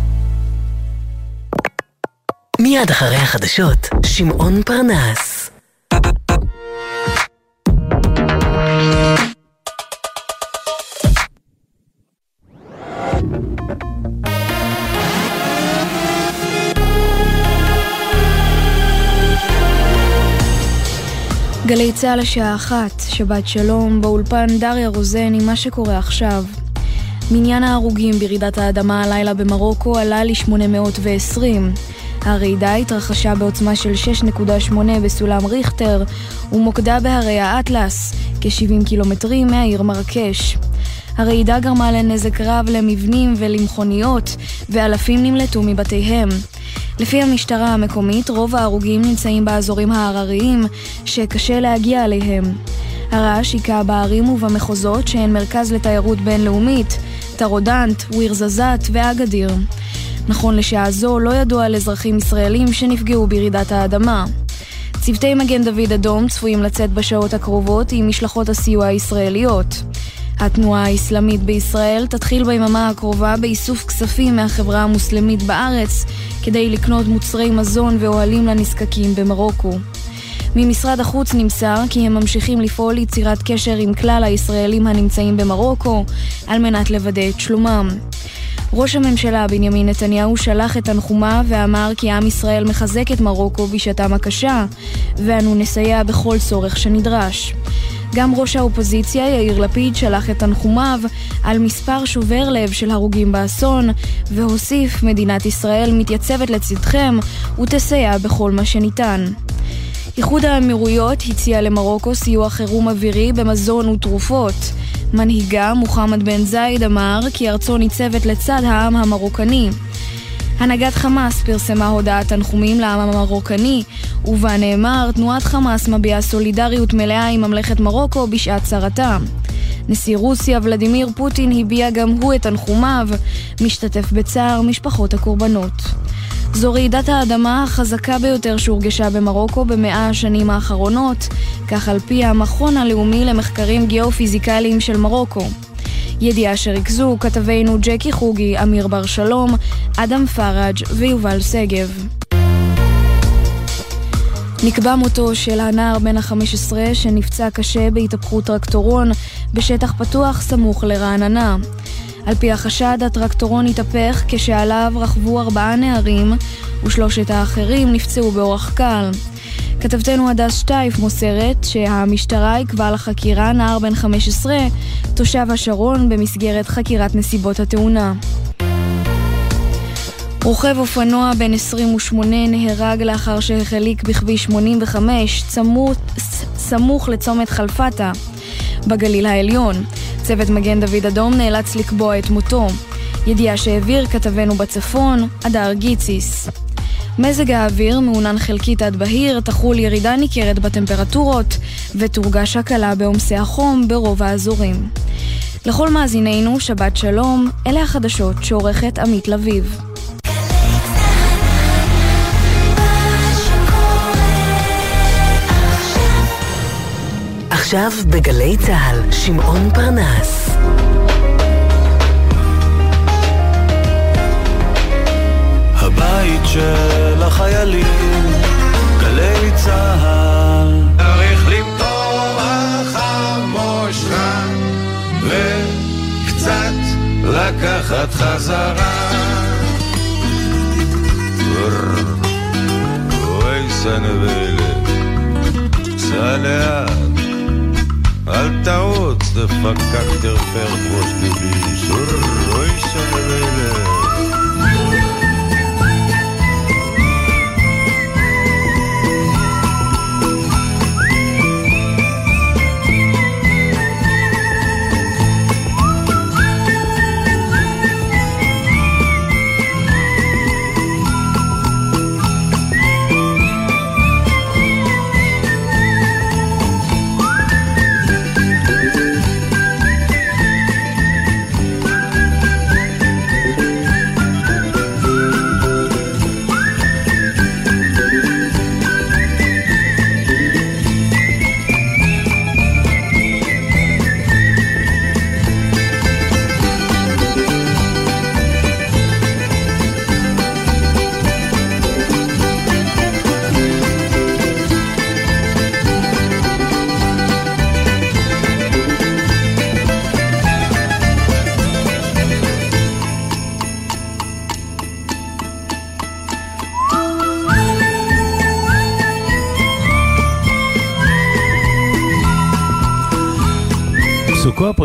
מיד אחרי החדשות, שמעון פרנס.
גלי צה"ל השעה אחת, שבת שלום, באולפן דריה רוזן עם מה שקורה עכשיו. מניין ההרוגים ברעידת האדמה הלילה במרוקו עלה ל-820. הרעידה התרחשה בעוצמה של 6.8 בסולם ריכטר ומוקדה בהרי האטלס, כ-70 קילומטרים מהעיר מרקש. הרעידה גרמה לנזק רב למבנים ולמכוניות, ואלפים נמלטו מבתיהם. לפי המשטרה המקומית, רוב ההרוגים נמצאים באזורים ההרריים, שקשה להגיע אליהם. הרעש היכה בערים ובמחוזות שהן מרכז לתיירות בינלאומית, טרודנט, ויר זזת ואגדיר. נכון לשעה זו לא ידוע על אזרחים ישראלים שנפגעו ברעידת האדמה. צוותי מגן דוד אדום צפויים לצאת בשעות הקרובות עם משלחות הסיוע הישראליות. התנועה האסלאמית בישראל תתחיל ביממה הקרובה באיסוף כספים מהחברה המוסלמית בארץ כדי לקנות מוצרי מזון ואוהלים לנזקקים במרוקו. ממשרד החוץ נמסר כי הם ממשיכים לפעול ליצירת קשר עם כלל הישראלים הנמצאים במרוקו על מנת לוודא את שלומם. ראש הממשלה בנימין נתניהו שלח את תנחומיו ואמר כי עם ישראל מחזק את מרוקו בשעתם הקשה, ואנו נסייע בכל צורך שנדרש. גם ראש האופוזיציה יאיר לפיד שלח את תנחומיו על מספר שובר לב של הרוגים באסון, והוסיף, מדינת ישראל מתייצבת לצדכם ותסייע בכל מה שניתן. איחוד האמירויות הציע למרוקו סיוע חירום אווירי במזון ותרופות. מנהיגה מוחמד בן זייד אמר כי ארצו ניצבת לצד העם המרוקני. הנהגת חמאס פרסמה הודעת תנחומים לעם המרוקני, ובה נאמר תנועת חמאס מביעה סולידריות מלאה עם ממלכת מרוקו בשעת צרתה. נשיא רוסיה ולדימיר פוטין הביע גם הוא את תנחומיו, משתתף בצער משפחות הקורבנות. זו רעידת האדמה החזקה ביותר שהורגשה במרוקו במאה השנים האחרונות, כך על פי המכון הלאומי למחקרים גיאופיזיקליים של מרוקו. ידיעה שריכזו כתבינו ג'קי חוגי, אמיר בר שלום, אדם פראג' ויובל שגב. נקבע מותו של הנער בן ה-15 שנפצע קשה בהתהפכות טרקטורון בשטח פתוח סמוך לרעננה. על פי החשד, הטרקטורון התהפך כשעליו רכבו ארבעה נערים ושלושת האחרים נפצעו באורח קל. כתבתנו הדס שטייף מוסרת שהמשטרה עיכבה לחקירה נער בן 15, תושב השרון, במסגרת חקירת נסיבות התאונה. רוכב אופנוע בן 28 נהרג לאחר שהחליק בכביש 85, צמות, סמוך לצומת חלפתה, בגליל העליון. צוות מגן דוד אדום נאלץ לקבוע את מותו. ידיעה שהעביר כתבנו בצפון, הדר גיציס. מזג האוויר מעונן חלקית עד בהיר, תחול ירידה ניכרת בטמפרטורות ותורגש הקלה בעומסי החום ברוב האזורים. לכל מאזינינו, שבת שלום, אלה החדשות שעורכת עמית לביב.
עכשיו בגלי צה"ל, שמעון פרנס.
הבית של החיילים, גלי צה"ל.
צריך למטור החמושך וקצת לקחת חזרה. אוי סנבלת, סע לאט, אל תרוץ, תפקק תרפר ראש גביש, אוי סנבלת.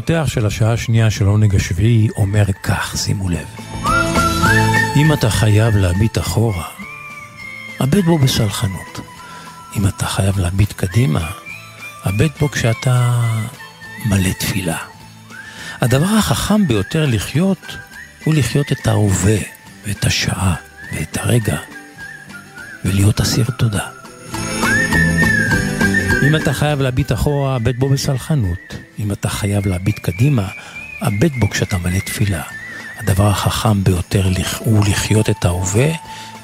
הפותח של השעה השנייה של העונג השביעי אומר כך, שימו לב. אם אתה חייב להביט אחורה, הבט בו בסלחנות. אם אתה חייב להביט קדימה, הבט בו כשאתה מלא תפילה. הדבר החכם ביותר לחיות, הוא לחיות את ההווה, ואת השעה, ואת הרגע, ולהיות אסיר תודה. אם אתה חייב להביט אחורה, הבט בו בסלחנות. אם אתה חייב להביט קדימה, הבט בו כשאתה מלא תפילה. הדבר החכם ביותר הוא לחיות את ההווה,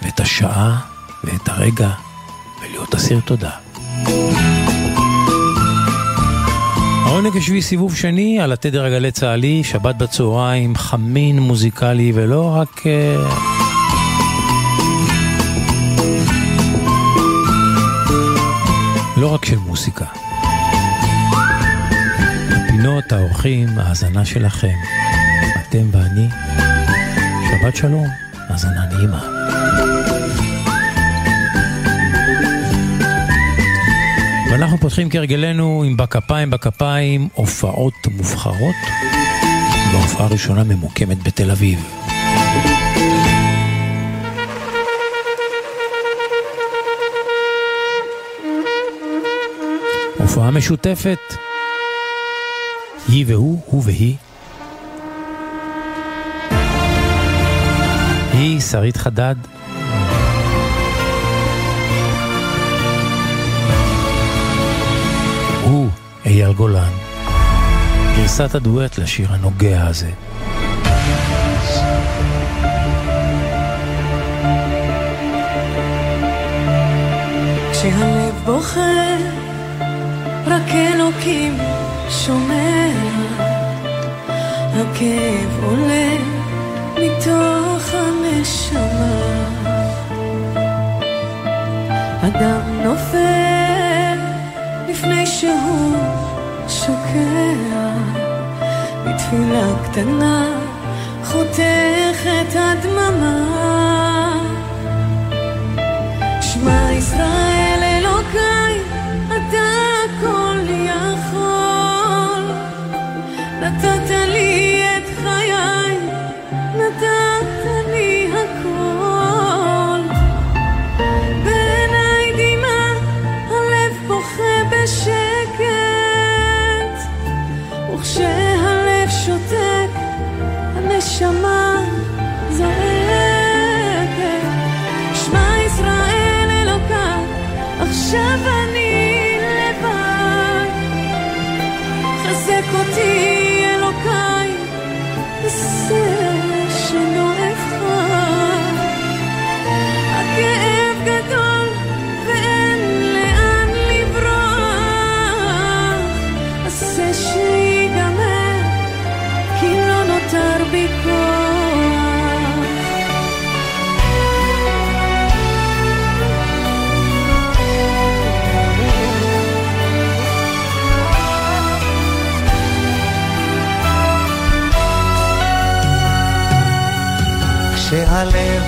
ואת השעה, ואת הרגע, ולהיות אסיר תודה. העונג השביעי סיבוב שני על התדר הגלי צה"לי, שבת בצהריים, חמין מוזיקלי, ולא רק... אה, לא רק של מוסיקה. הפינות, האורחים, ההאזנה שלכם. אתם ואני, שבת שלום, האזנה נעימה. ואנחנו פותחים כהרגלנו עם בכפיים בכפיים הופעות מובחרות. וההופעה הראשונה ממוקמת בתל אביב. הופעה משותפת. היא והוא, הוא והיא. היא שרית חדד. הוא אייל גולן. גרסת הדואט לשיר הנוגע הזה.
כשהלב בוכה, רק אלוקים שומע. הכאב עולה מתוך הנשמה. אדם נופל לפני שהוא שוקע. בתפילה קטנה חותכת הדממה.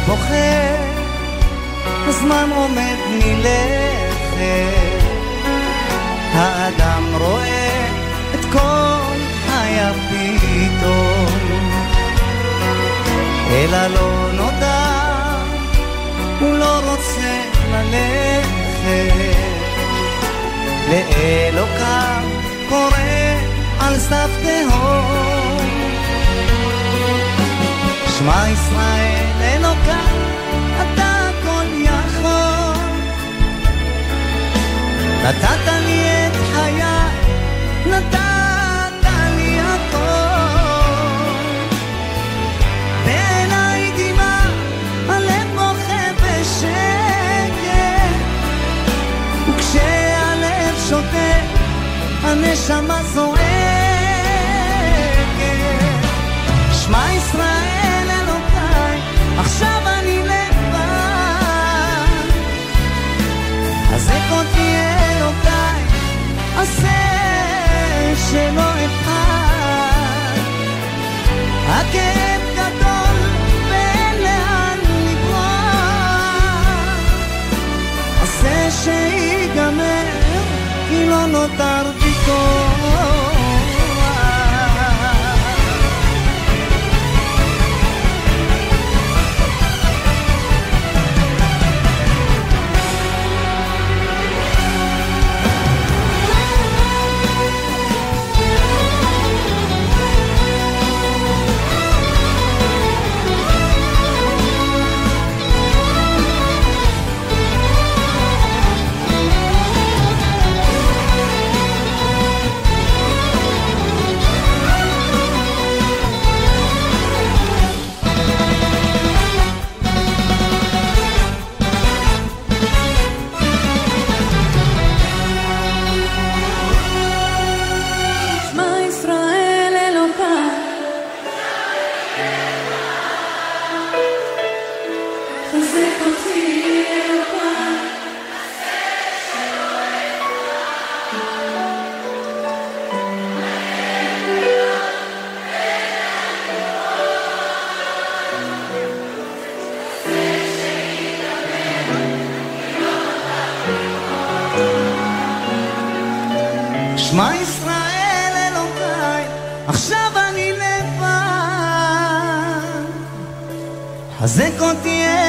בוכה,
הזמן עומד מלכת. האדם רואה את כל היפיתון, אלא לא נודע, הוא לא רוצה ללכת. לאלוקיו קורא על סף תהום. שמע ישראל אלוקיו, אתה הכל יכול. נתת לי את חיי, נתת לי הכל. בעיניי דמעה, הלב בוכה בשקט. וכשהלב שותק, הנשמה זועקת. עשה שלא אפחד. הכאב גדול ואין לאן לברוח. עשה שיגמר, כי לא נותר בי Haz de contienda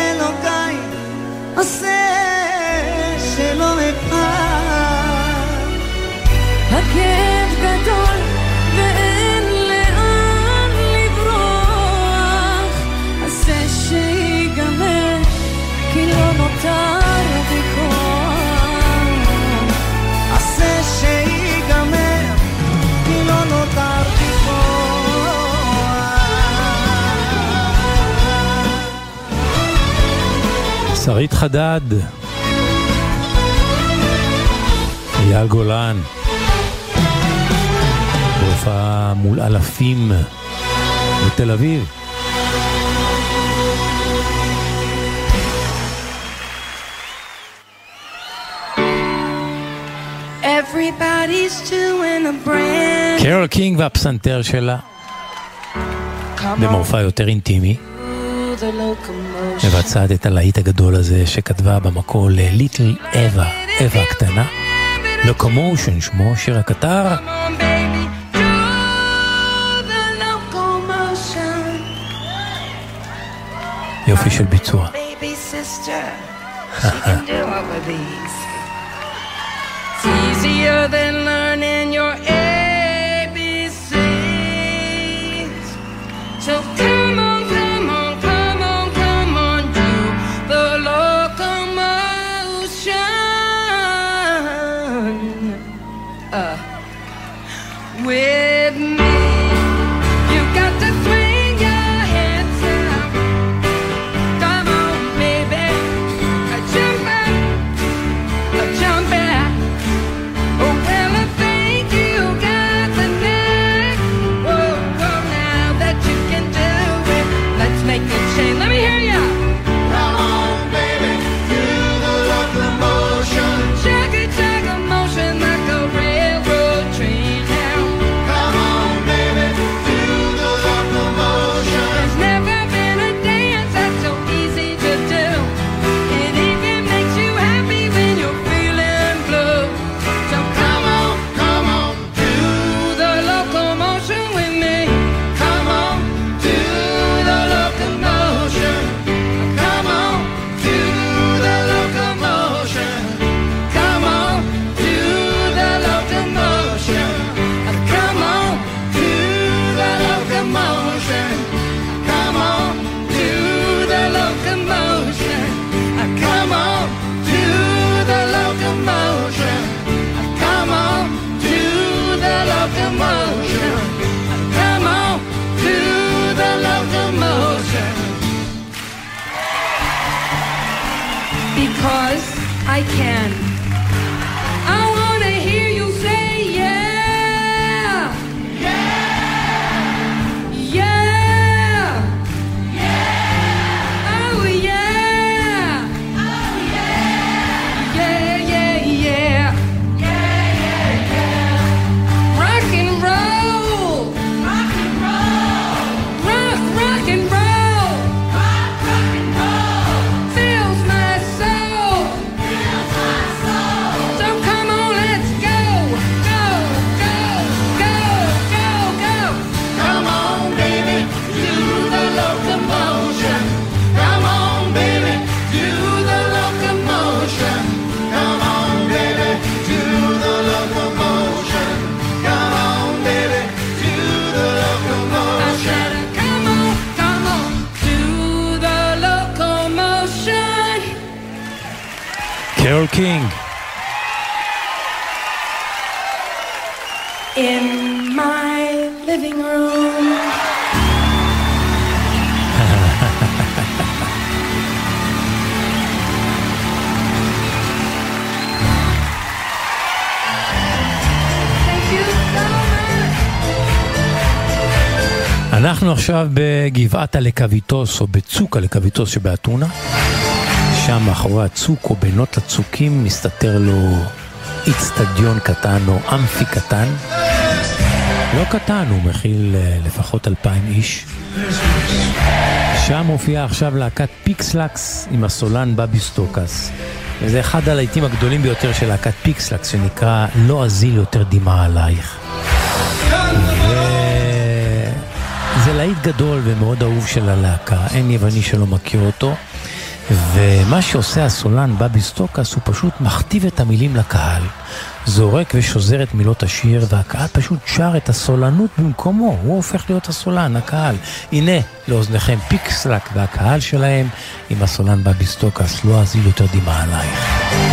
שרית חדד, אייל גולן, בהופעה מול אלפים בתל אביב. קרול קינג והפסנתר שלה, במופע יותר אינטימי,
the locomotion.
מבצעת את הלהיט הגדול הזה שכתבה במקור לליטל אווה, אווה הקטנה. לוקומושן שמו שיר הקטר. יופי של ביצוע.
It's easier than
עכשיו בגבעת הלקוויטוס, או בצוק הלקוויטוס שבאתונה. שם מאחורי הצוק, או בינות הצוקים, מסתתר לו איצטדיון קטן, או אמפי קטן. לא קטן, הוא מכיל אה, לפחות אלפיים איש. שם מופיעה עכשיו להקת פיקס לקס עם הסולן בביס סטוקס. וזה אחד הלהיטים הגדולים ביותר של להקת פיקס לקס, שנקרא "לא אזיל יותר דמעה עלייך". זה להיט גדול ומאוד אהוב של הלהקה, אין יווני שלא מכיר אותו. ומה שעושה הסולן בביס סטוקס הוא פשוט מכתיב את המילים לקהל, זורק ושוזר את מילות השיר, והקהל פשוט שר את הסולנות במקומו, הוא הופך להיות הסולן, הקהל. הנה, לאוזניכם פיקס לקס והקהל שלהם עם הסולן בביס סטוקס, לא אזיל יותר דמעה עלייך.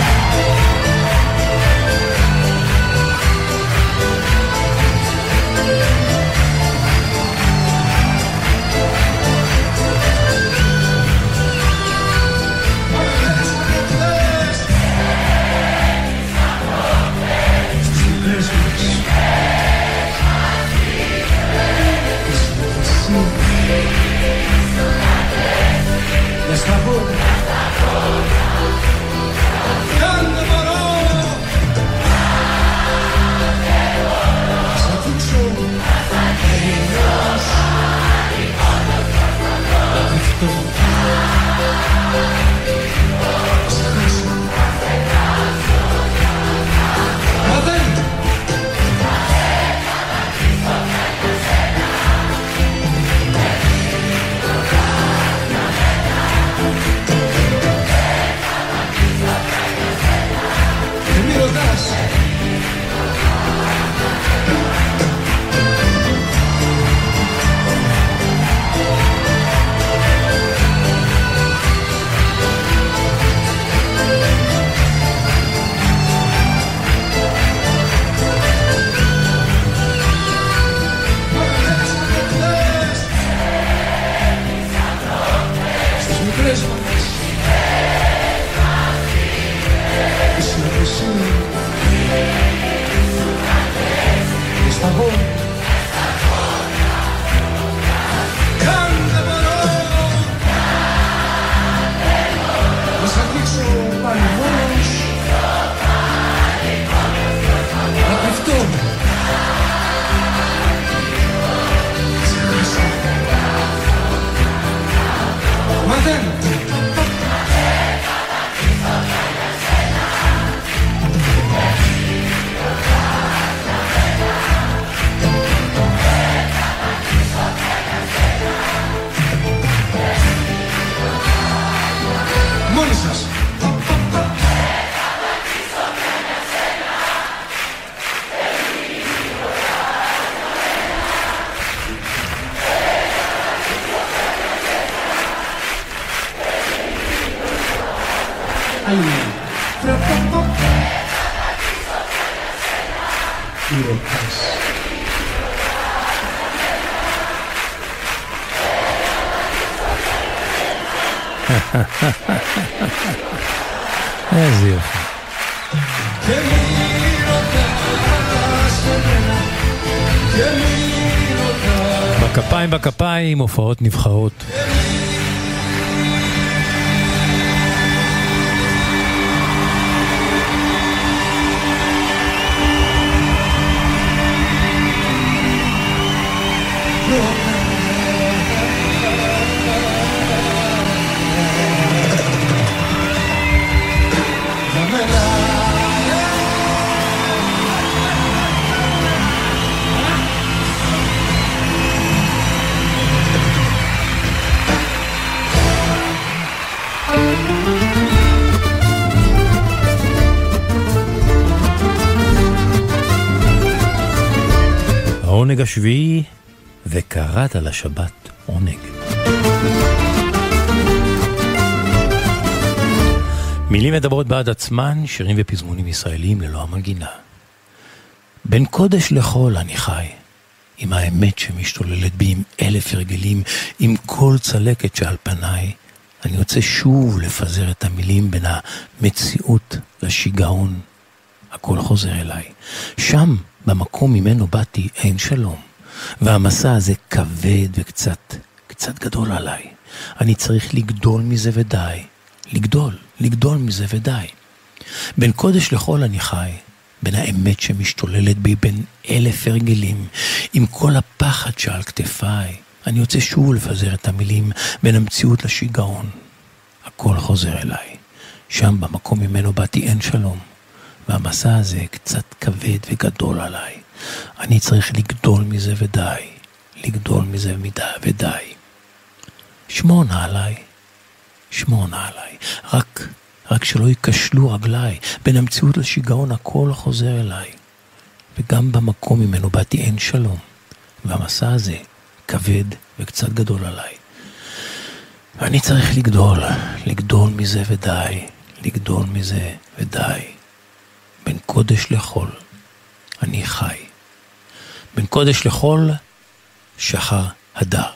וקראת לשבת עונג. מילים מדברות בעד עצמן, שירים ופזמונים ישראלים ללא המנגינה. בין קודש לחול אני חי, עם האמת שמשתוללת בי, עם אלף הרגלים, עם כל צלקת שעל פניי. אני רוצה שוב לפזר את המילים בין המציאות לשיגעון. הכל חוזר אליי. שם, במקום ממנו באתי, אין שלום. והמסע הזה כבד וקצת, קצת גדול עליי. אני צריך לגדול מזה ודי. לגדול, לגדול מזה ודי. בין קודש לחול אני חי, בין האמת שמשתוללת בי, בין אלף הרגלים, עם כל הפחד שעל כתפיי. אני רוצה שוב לפזר את המילים בין המציאות לשיגעון. הכל חוזר אליי. שם במקום ממנו באתי אין שלום. והמסע הזה קצת כבד וגדול עליי. אני צריך לגדול מזה ודי. לגדול מזה ודי. שמור נא עליי. שמור נא עליי. רק, רק שלא ייכשלו רגליי. בין המציאות לשיגעון הכל חוזר אליי. וגם במקום ממנו באתי אין שלום. והמסע הזה כבד וקצת גדול עליי. ואני צריך לגדול, לגדול מזה ודי, לגדול מזה ודי. בין קודש לחול, אני חי. בין קודש לחול, שחר הדר.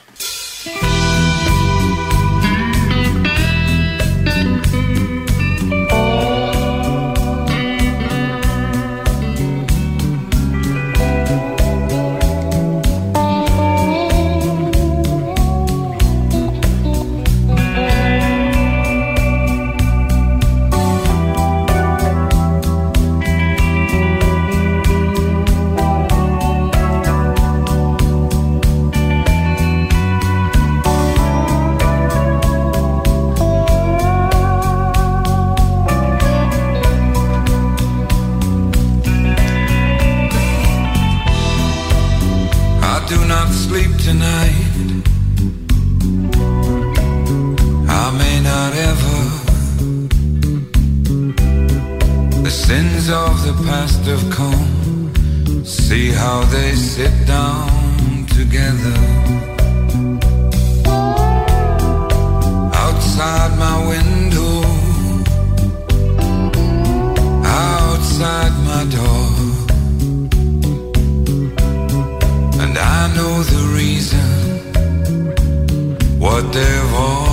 Tonight. I may not ever. The sins of the past have come. See how they sit down together. Outside my window. Outside my door. What they've all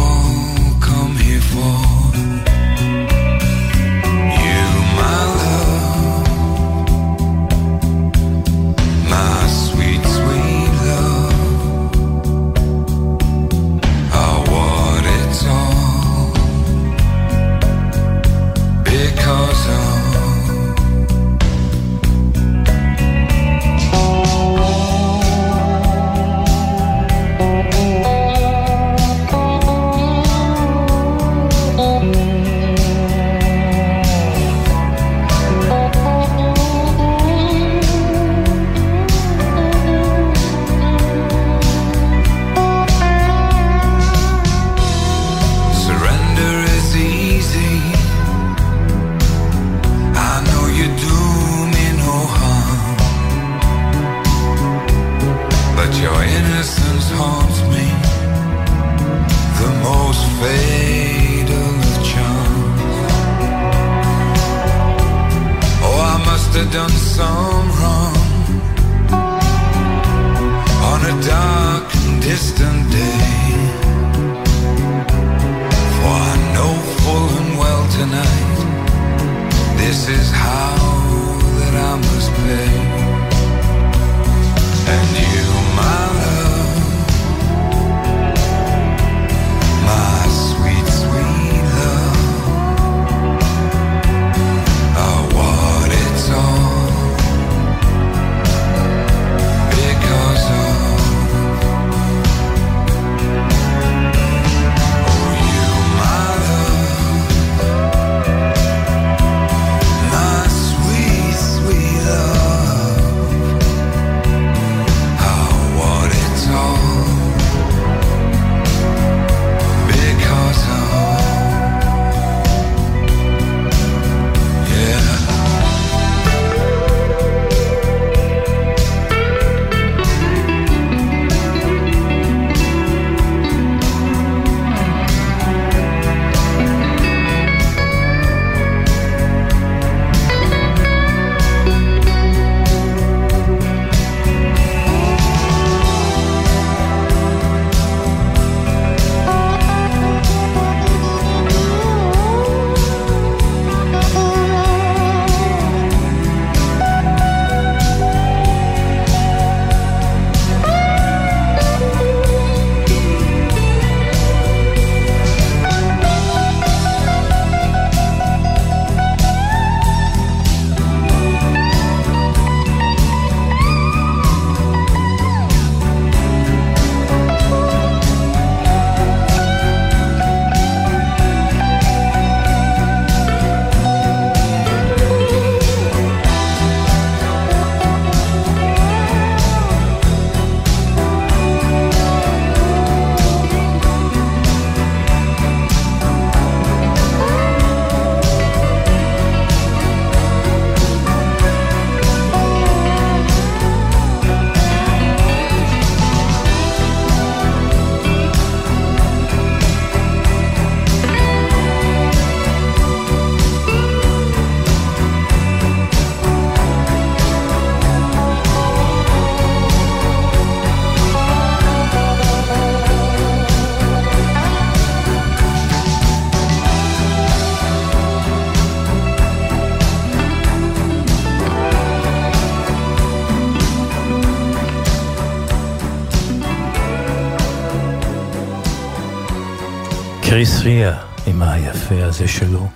קריס ריה עם היפה הזה שלו,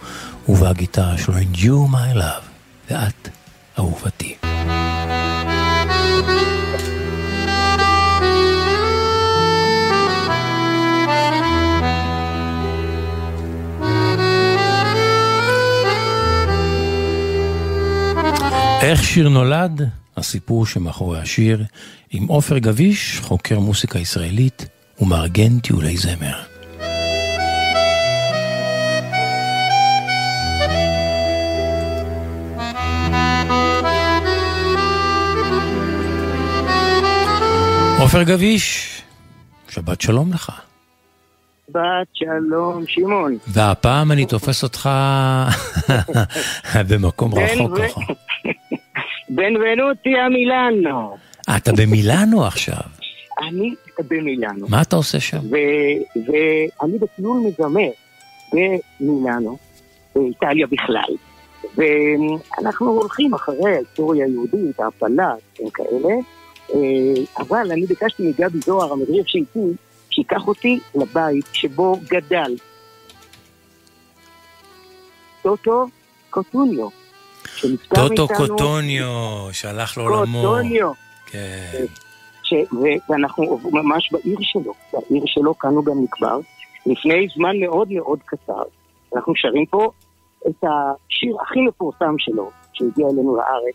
ובגיטרה שלו, And you my love, ואת אהובתי. איך שיר נולד? הסיפור שמאחורי השיר, עם עופר גביש, חוקר מוסיקה ישראלית ומארגן טיולי זמר. עופר גביש, שבת שלום לך.
שבת שלום, שמעון.
והפעם אני תופס אותך במקום רחוק ככה.
בנבנוטי המילאנו.
אתה במילאנו עכשיו.
אני במילאנו.
מה אתה עושה שם?
ו- ואני בטיול מזמר במילאנו, באיטליה בכלל. ואנחנו הולכים אחרי ההיסטוריה היהודית, ההפלה, דברים כאלה. אה, אבל אני ביקשתי מגבי זוהר, המדריך שאיתי, שייקח אותי לבית שבו גדל טוטו קוטוניו.
טוטו קוטוניו, שהלך לעולמו.
קוטוניו.
כן.
ש... ואנחנו ממש בעיר שלו, בעיר שלו כאן הוא גם נקבר. לפני זמן מאוד מאוד קצר, אנחנו שרים פה את השיר הכי מפורסם שלו, שהגיע אלינו לארץ.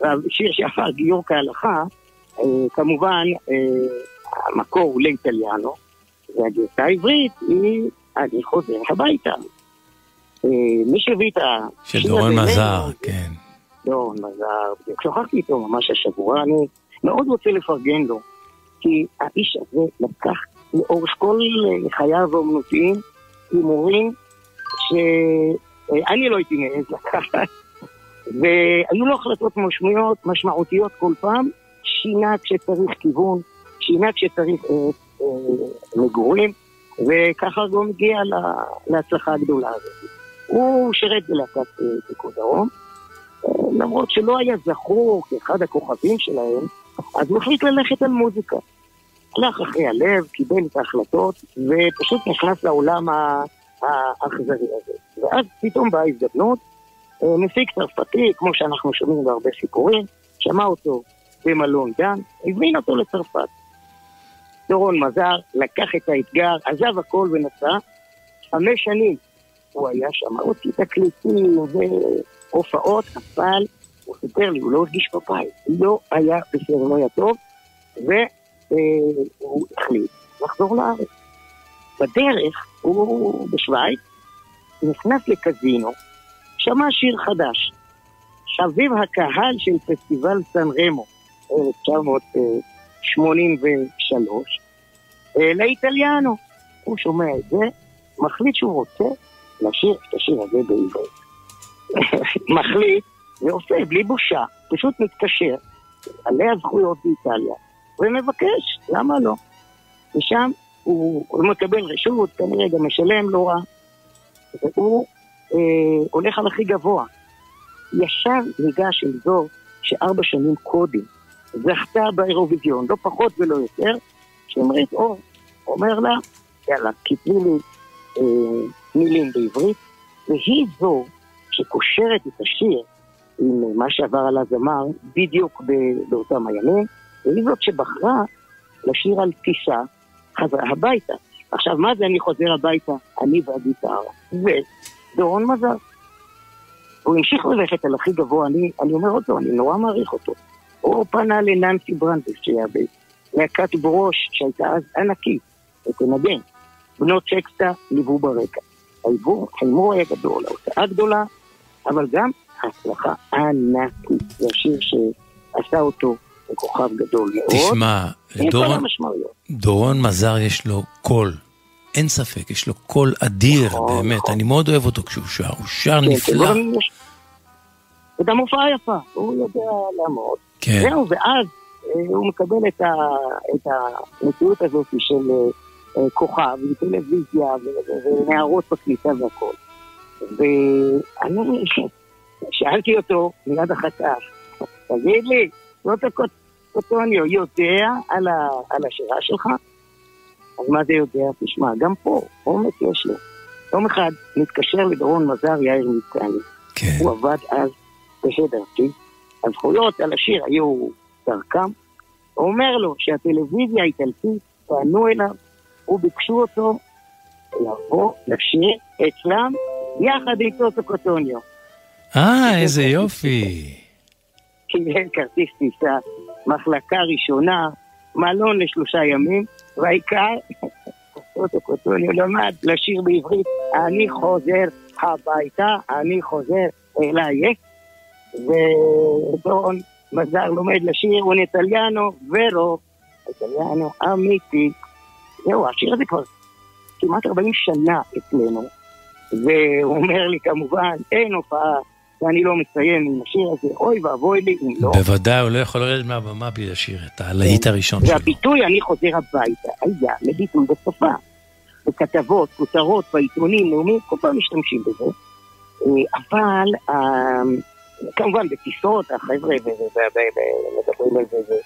והשיר שאמר גיור כהלכה, כמובן, אה, המקור הוא לאיטליאנו, והגרסה העברית היא אני חוזר הביתה. אה, מי שהביא את השיר
של דורון מזר, כן.
דורון מזר, שוחחתי איתו ממש השבוע, אני מאוד רוצה לפרגן לו, כי האיש הזה לקח לאורך כל אה, חייו האומנותיים הימורים שאני לא הייתי מעז לקחת, והיו לו החלטות משמעותיות כל פעם, שינה כשצריך כיוון, שינה כשצריך אה, אה, מגורים, וככה גם הגיע לה- להצלחה הגדולה הזאת. הוא שירת בלהקת אה, פיקוד דרום, למרות שלא היה זכור כאחד הכוכבים שלהם, אז הוא החליט ללכת על מוזיקה. הלך אחרי הלב, קיבל את ההחלטות, ופשוט נכנס לעולם האכזרי הזה. ואז פתאום באה הזדמנות, אה, מפיק צרפתי, כמו שאנחנו שומעים בהרבה סיפורים, שמע אותו במלון דן, הזמין אותו לצרפת. דורון מזר לקח את האתגר, עזב הכל ונסע. חמש שנים הוא היה שם, הוציא תקליטים והופעות, אבל הוא סיפר לי, הוא לא הרגיש בבית, לא היה בסדר, לא היה טוב, והוא החליט לחזור לארץ. בדרך, הוא בשוויץ, נכנס לקזינו, שמע שיר חדש, שביב הקהל של פסטיבל סן רמו, 1983, אה, לאיטליאנו. הוא שומע את זה, מחליט שהוא רוצה לשיר את השיר הזה בעברית. מחליט ועושה בלי בושה, פשוט מתקשר, בעלי הזכויות באיטליה, ומבקש, למה לא? ושם הוא מקבל רשות, כנראה גם משלם לא רע, והוא אה, הולך על הכי גבוה. ישר ניגש עם זו שארבע שנים קודם זכתה באירוויזיון, לא פחות ולא יותר, שמרית אור אומר לה, יאללה, כתבי לי אה, מילים בעברית, והיא זו שקושרת את השיר עם מה שעבר על הזמר בדיוק באותם הימים, והיא זאת שבחרה לשיר על טיסה חזרה הביתה. עכשיו, מה זה אני חוזר הביתה? אני והגיטרה. ודורון מזר. הוא המשיך ללכת על הכי גבוה, אני, אני אומר אותו, אני נורא מעריך אותו. הוא פנה לננסי ברנדס, שהיה בלהקת ברוש, שהייתה אז ענקית, ותנגן. בנות סקסטה ליוו ברקע. ההימור היה גדול, ההוצאה גדולה, אבל גם ההצלחה ענקית. זה השיר שעשה אותו לכוכב גדול מאוד.
תשמע,
המשמעויות.
דורון מזר יש לו קול. אין ספק, יש לו קול אדיר, באמת. אני מאוד אוהב אותו כשהוא שר, הוא שר
כן,
נפלא.
יש- וגם הופעה יפה, הוא יודע לעמוד.
כן.
זהו, ואז אה, הוא מקבל את, ה, את המציאות הזאת של אה, אה, כוכב, עם טלוויזיה ונערות בקליטה והכל. ואני שאלתי אותו מיד אחר כך, תגיד לי, זאת הקוטוניו יודע על, ה, על השירה שלך? אז מה זה יודע? תשמע, גם פה, אומץ יש לו. יום אחד מתקשר לדורון מזר יאיר ניצני.
כן.
הוא עבד אז בשדרתי. הזכויות על השיר היו דרכם. הוא אומר לו שהטלוויזיה האיטלקית פנו אליו וביקשו אותו לבוא לשיר אצלם יחד עם טוטו קוטוניו.
אה, איזה יופי.
קיבל כרטיס טיסה, מחלקה ראשונה, מלון לשלושה ימים, והעיקר, טוטו קוטוניו למד לשיר בעברית, אני חוזר הביתה, אני חוזר אליי, ודורון מזר לומד לשיר, הוא נטליאנו, ורו, נטליאנו אמיתי. זהו, השיר הזה כבר כמעט 40 שנה אצלנו, והוא אומר לי כמובן, אין הופעה ואני לא מסיים עם השיר הזה, אוי ואבוי לי אם לא.
בוודאי, הוא לא יכול לרדת מהבמה בלי לשיר את הלהיט הראשון שלו.
והביטוי אני חוזר הביתה היה לביטוי בשפה. בכתבות, כותרות, בעיתונים, נאומים, כל פעם משתמשים בזה. אה, אבל אה, כמובן בטיסות, החבר'ה מדברים על זה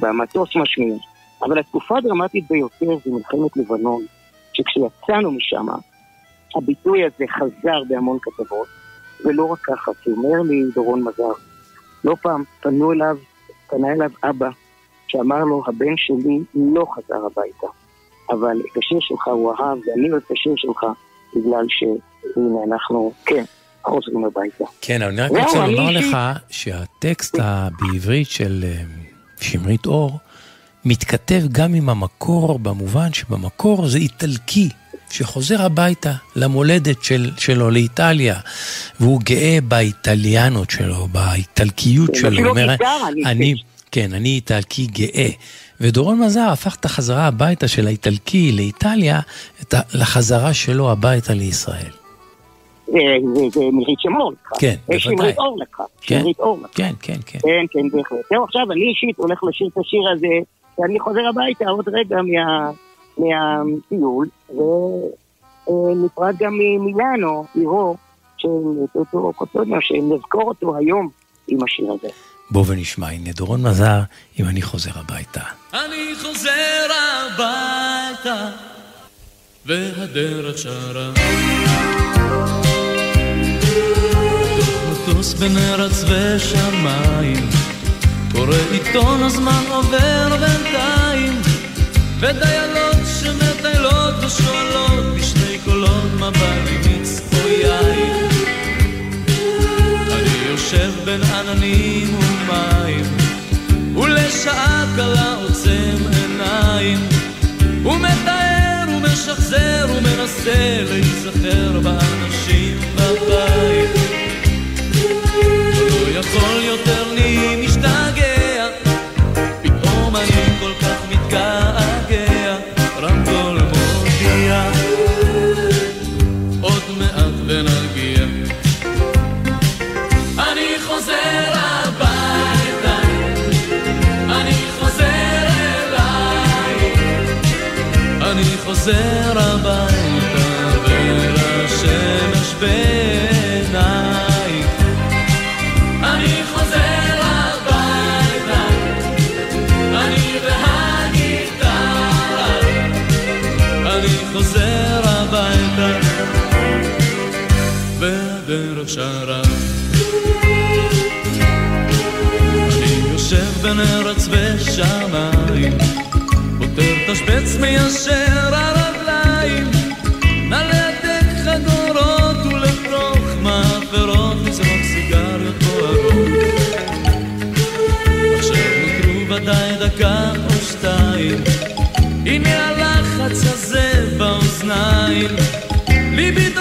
במטוס משמיעים. אבל התקופה הדרמטית ביותר זה מלחמת לבנון, שכשיצאנו משם, הביטוי הזה חזר בהמון כתבות, ולא רק ככה, כי אומר לי דורון מזר, לא פעם פנו אליו, פנה אליו אבא, שאמר לו, הבן שלי לא חזר הביתה, אבל את השיר שלך הוא אהב, ואני אוהב את השיר שלך, בגלל שהנה אנחנו, כן, חוזרים הביתה.
כן, אבל אני רק
זהו,
רוצה לומר לך שהטקסט בעברית של אה, שמרית אור מתכתב גם עם המקור, במובן שבמקור זה איטלקי. שחוזר הביתה למולדת של, שלו, לאיטליה, והוא גאה באיטליאנות שלו, באיטלקיות
כן,
שלו. הוא אומר,
אני
כן, אני איטלקי גאה. ודורון מזר הפך את החזרה הביתה של האיטלקי לאיטליה, לחזרה שלו הביתה לישראל.
זה- זה- זה מירית שמור לקחה.
כן,
אה,
בוודאי.
שמרית אור לקחה.
כן,
שמרית אור לקחה.
כן, כן, כן.
כן, כן, בהחלט. זהו, עכשיו אני אישית הולך לשיר את השיר הזה, ואני חוזר הביתה עוד רגע מה- מהטיול, ונפרד גם ממילאנו, עירו, של אותו קוטוניו, שנזכור אותו היום עם השיר הזה.
בוא ונשמע, הנה דורון מזר, אם אני חוזר הביתה.
אני חוזר הביתה, והדרך שרה. מטוס בין ארץ ושמיים, קורא עיתון הזמן עובר בינתיים, ודיילות שמטיילות ושואלות בשני קולות מבט או יין. אני יושב בין עננים ומים, ולשעה קלה עוצם עיניים, ומתאר ומשחזר ומנסה להיזכר באנשים יכול יותר לי משתגע, בין ארץ ושמיים, פותר תשבץ מיישר הרגליים, נא להדק חגורות ולפרוך מאפרות, לזרוק סיגריות בוערות. עכשיו נותרו ודאי דקה או שתיים, הנה הלחץ הזה באוזניים, ליבי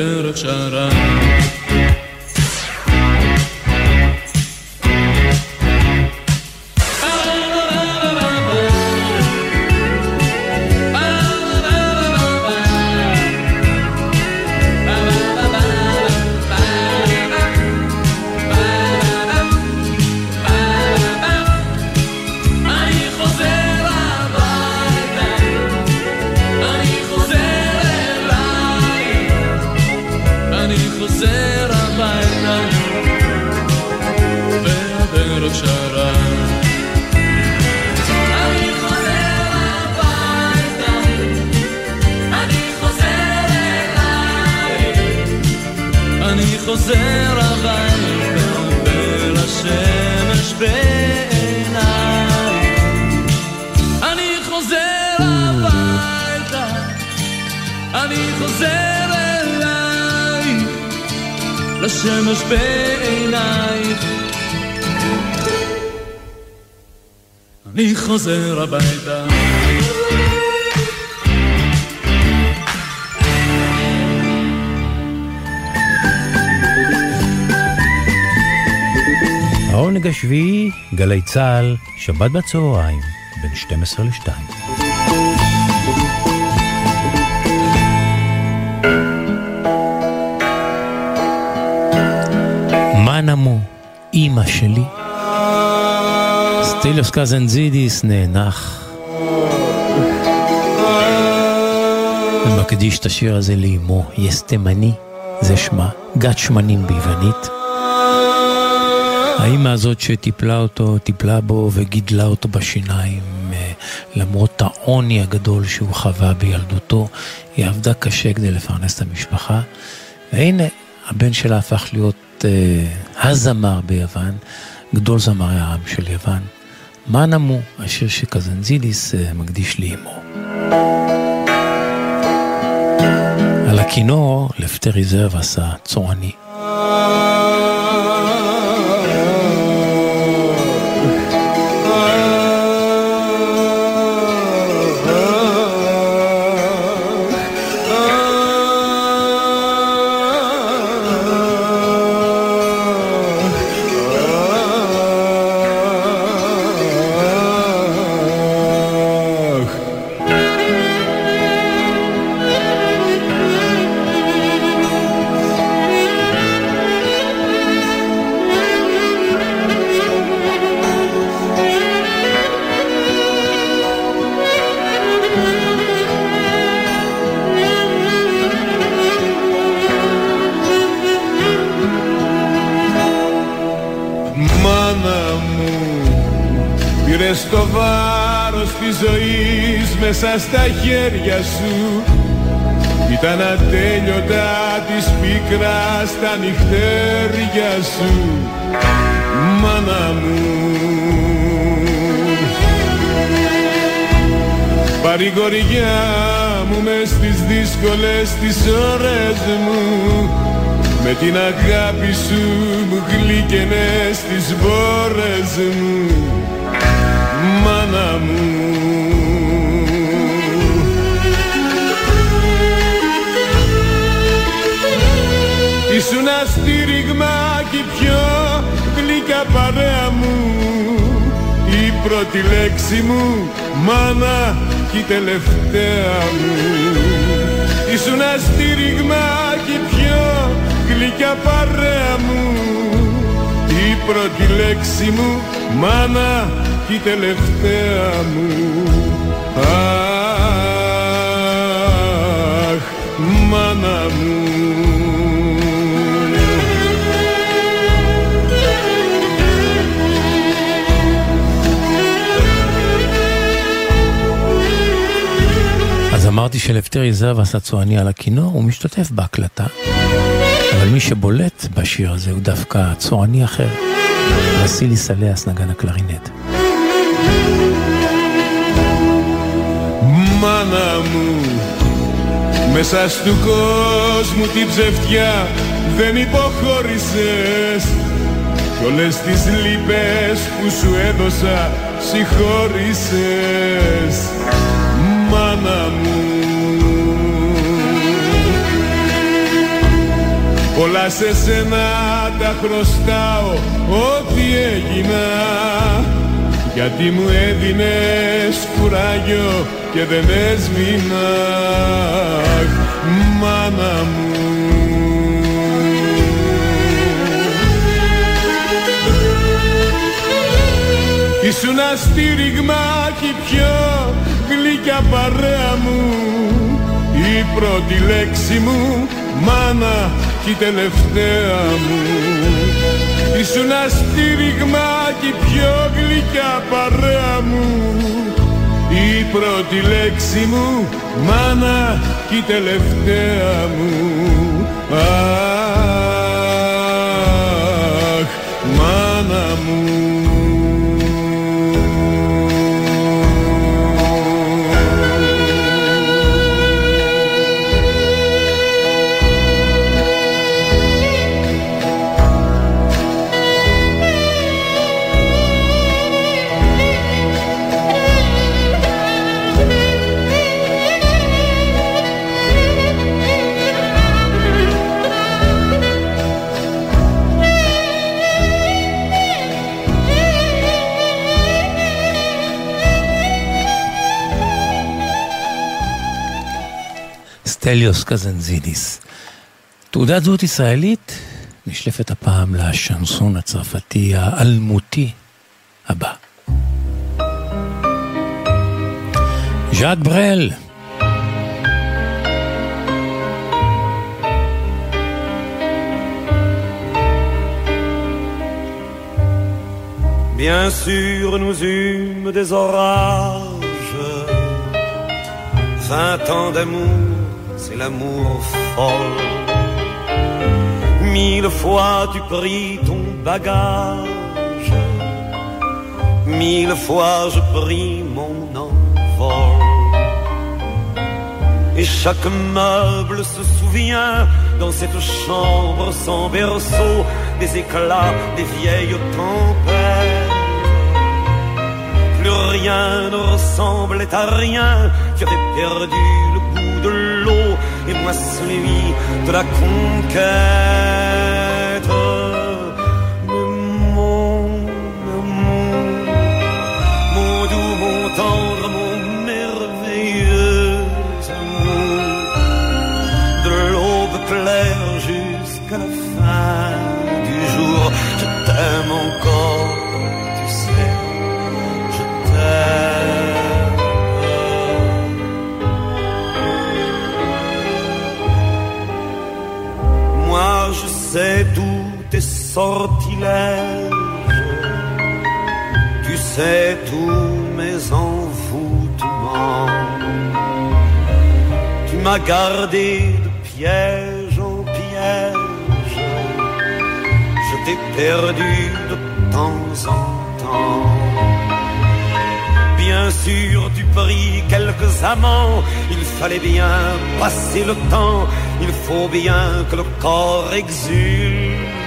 והדרך שרה
צה"ל, שבת בצהריים, בין 12 ל-2. מה נמו, אימא שלי? סטיליוס קזנזידיס נאנח ומקדיש את השיר הזה לאמו, יס תימני, זה שמה, גת שמנים ביוונית. האימא הזאת שטיפלה אותו, טיפלה בו וגידלה אותו בשיניים, אה, למרות העוני הגדול שהוא חווה בילדותו, היא עבדה קשה כדי לפרנס את המשפחה. והנה, הבן שלה הפך להיות אה, הזמר ביוון, גדול זמרי העם של יוון. מה נמו, השיר שקזנזידיס אה, מקדיש לאמו. על הכינור, לפטר ריזרב עשה צורני.
Μέσα στα χέρια σου. Ήταν ατέλειωτα της πίκρας στα νυχτέρια σου Μάνα μου. Παρηγοριά μου μες στις δύσκολες τις ώρες μου. Με την αγάπη σου μου γλύκαινες τις μπόρες μου Μάνα μου Ήσουν στήριγμα και η πιο γλυκά παρέα μου. Η πρώτη λέξη μου μάνα και η τελευταία μου. Ήσουν στήριγμα και η πιο γλυκιά παρέα μου. Η πρώτη λέξη μου μάνα και η τελευταία μου. Αχ, μάνα μου
אמרתי שלפטר יזהב עשה צועני על הכינור, הוא משתתף בהקלטה. אבל מי שבולט בשיר הזה הוא דווקא צועני אחר, וסילי סליאס נגן הקלרינט.
Μάνα μου Μέσα στου κόσμου την ψευτιά δεν υποχώρησες Κι όλες τις λύπες που σου έδωσα συγχώρησες Όλα σε σένα τα χρωστάω ό,τι έγινα. Γιατί μου έδινες κουράγιο και δεν έσβηνα. Μάνα μου. Ήσουν αστήριγμα κι η πιο γλυκιά παρέα μου. Η πρώτη λέξη μου μάνα κι η τελευταία μου. Ήσουν αστήριγμα κι η πιο γλυκιά παρέα μου. Η πρώτη λέξη μου μάνα κι η τελευταία μου
סטליוס קזנזידיס. תעודת זהות ישראלית נשלפת הפעם לשנסון הצרפתי האלמותי הבא. ז'אק ברל,
Bien sûr, nous eûmes des orages, vingt ans d'amour, c'est l'amour folle. Mille fois tu pris ton bagage, mille fois je pris mon envol. Et chaque meuble se souvient dans cette chambre sans berceau des éclats des vieilles tempêtes. Plus rien ne ressemblait à rien, tu avais perdu le goût de l'eau et moi celui de la conquête. Mais mon amour, mon doux, mon tendre, mon tes sortilèges, tu sais tous mes envoûtements. Tu m'as gardé de piège en piège, je t'ai perdu de temps en temps. Bien sûr, tu pris quelques amants, il fallait bien passer le temps, il faut bien que le corps exulte.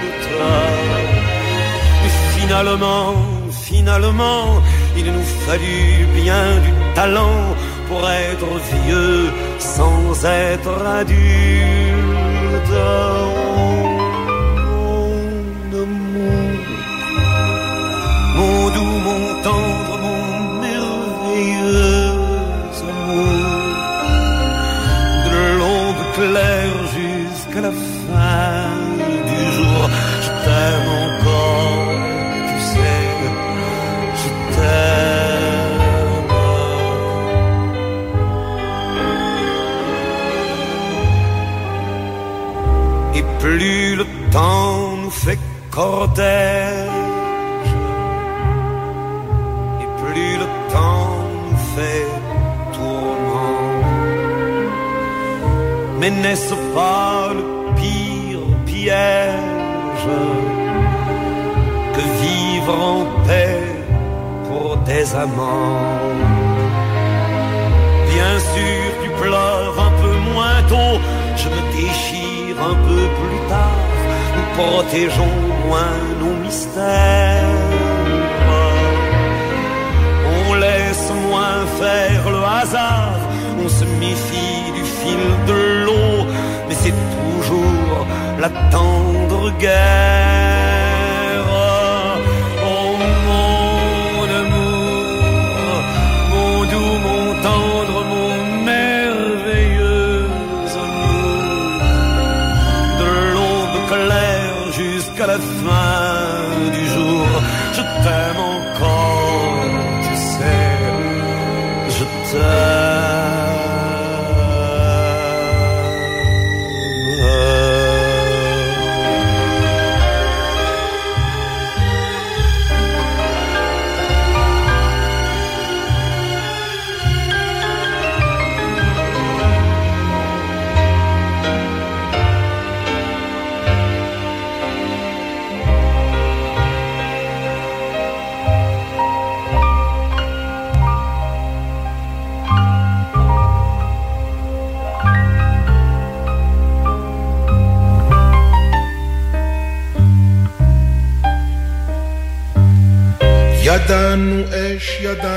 Mais finalement, finalement, il nous fallut bien du talent pour être vieux sans être adulte. Cortège, et plus le temps nous fait tourment. Mais n'est-ce pas le pire piège que vivre en paix pour des amants? Bien sûr, tu pleures un peu moins tôt, je me déchire un peu plus tard. Protégeons moins nos mystères. On laisse moins faire le hasard, on méfie du fil de l'eau, mais c'est toujours la tendre guerre. sun.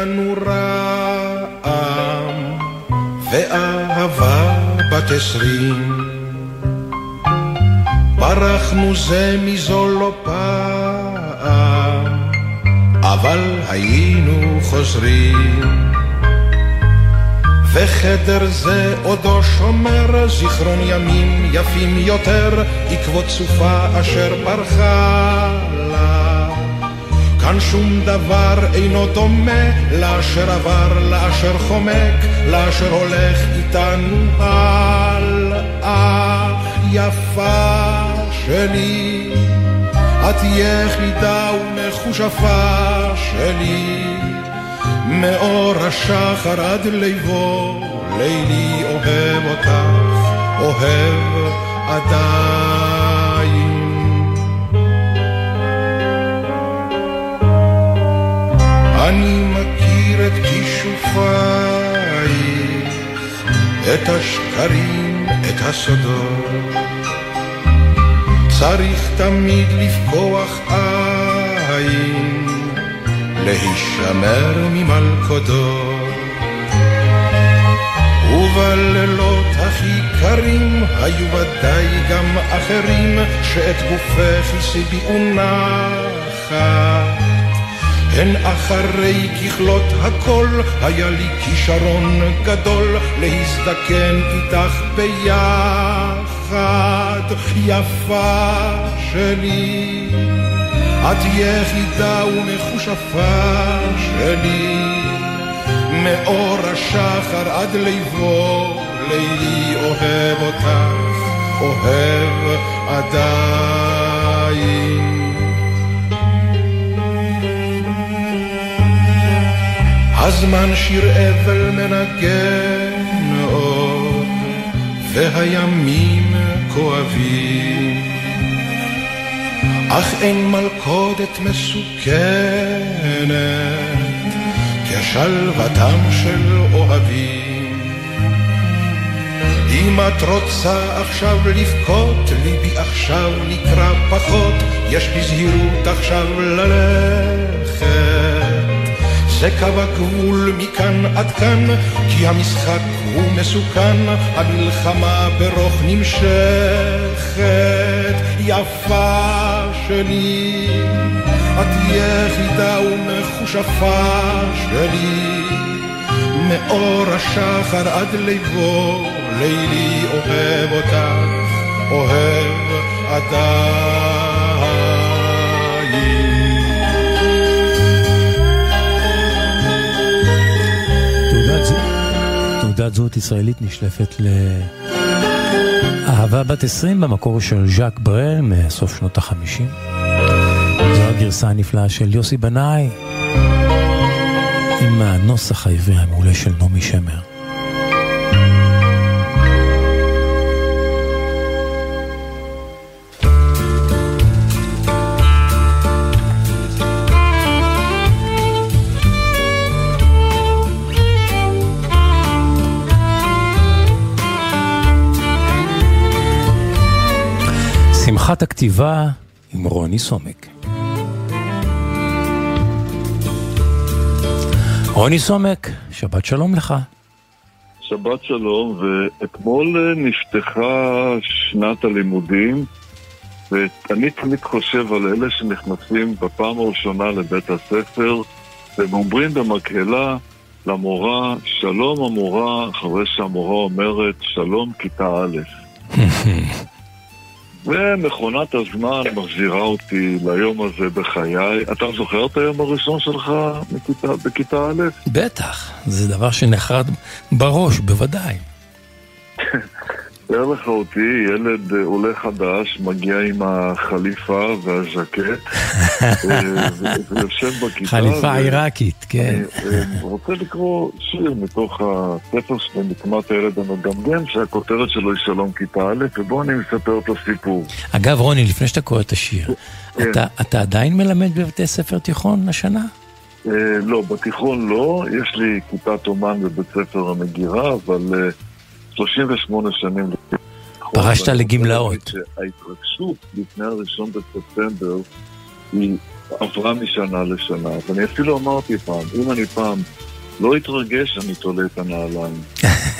ידענו רעם, ואהבה בת עשרים. ברחנו זה מזו לא פעם, אבל היינו חוזרים. וחדר זה עודו שומר זיכרון ימים יפים יותר, עקבות סופה אשר פרחה לה. כאן שום דבר אינו דומה לאשר עבר, לאשר חומק, לאשר הולך איתנו הלאה. יפה שלי, את יחידה ומכושפה שלי, מאור השחר עד ליבו, לילי אוהב אותך, אוהב עדיין. אני מכיר את כישופייך, את השקרים, את הסודות. צריך תמיד לפקוח עין, להישמר ממלכודות. ובלילות הכי קרים היו ודאי גם אחרים שאת גופך הסיביאו נחת. הן אחרי ככלות הכל, היה לי כישרון גדול להזדקן איתך ביחד. יפה שלי, את יחידה ומכושפה שלי, מאור השחר עד ליבו, לילי אוהב אותך, אוהב עדיין. הזמן שיר אבל מנגן עוד, והימים כואבים. אך אין מלכודת מסוכנת כשלוותם של אוהבים. אם את רוצה עכשיו לבכות, ליבי עכשיו נקרא פחות, יש בזהירות עכשיו ללכת. זה קו הגבול מכאן עד כאן, כי המשחק הוא מסוכן, המלחמה ברוך נמשכת. יפה שלי, את יחידה ומכושפה שלי, מאור השחר עד ליבו, לילי אוהב אותך, אוהב עדיין.
תעודת זהות ישראלית נשלפת לאהבה בת 20 במקור של ז'אק ברל מסוף שנות החמישים. זו הגרסה הנפלאה של יוסי בנאי עם הנוסח העברי המעולה של נעמי שמר. שמחת הכתיבה עם רוני סומק. רוני סומק, שבת שלום לך.
שבת שלום, ואתמול אה, נפתחה שנת הלימודים, ואני תמיד חושב על אלה שנכנסים בפעם הראשונה לבית הספר, והם אומרים במקהלה למורה, שלום המורה, אחרי שהמורה אומרת, שלום כיתה א'. ומכונת הזמן מחזירה אותי ליום הזה בחיי. אתה זוכר את היום הראשון שלך מכיתה, בכיתה א'?
בטח, זה דבר שנחרד בראש, בוודאי.
לך אותי, ילד אה, עולה חדש, מגיע עם החליפה והז'קט, אה, ויושב בכיתה.
חליפה עיראקית, כן.
אני אה, רוצה לקרוא שיר מתוך הספר שלי, נקמת הילד המגמגם, שהכותרת שלו היא שלום כיתה א', ובואו אני מספר את הסיפור.
אגב, רוני, לפני שאתה קורא את השיר,
כן.
אתה, אתה עדיין מלמד בבתי ספר תיכון השנה?
לא, בתיכון לא, יש לי כיתת אומן בבית ספר המגירה, אבל 38 שנים...
פרשת לגמלאות.
שההתרגשות לפני הראשון בספטמבר היא עברה משנה לשנה. ואני אפילו אמרתי פעם, אם אני פעם לא אתרגש, אני תולה את הנעליים.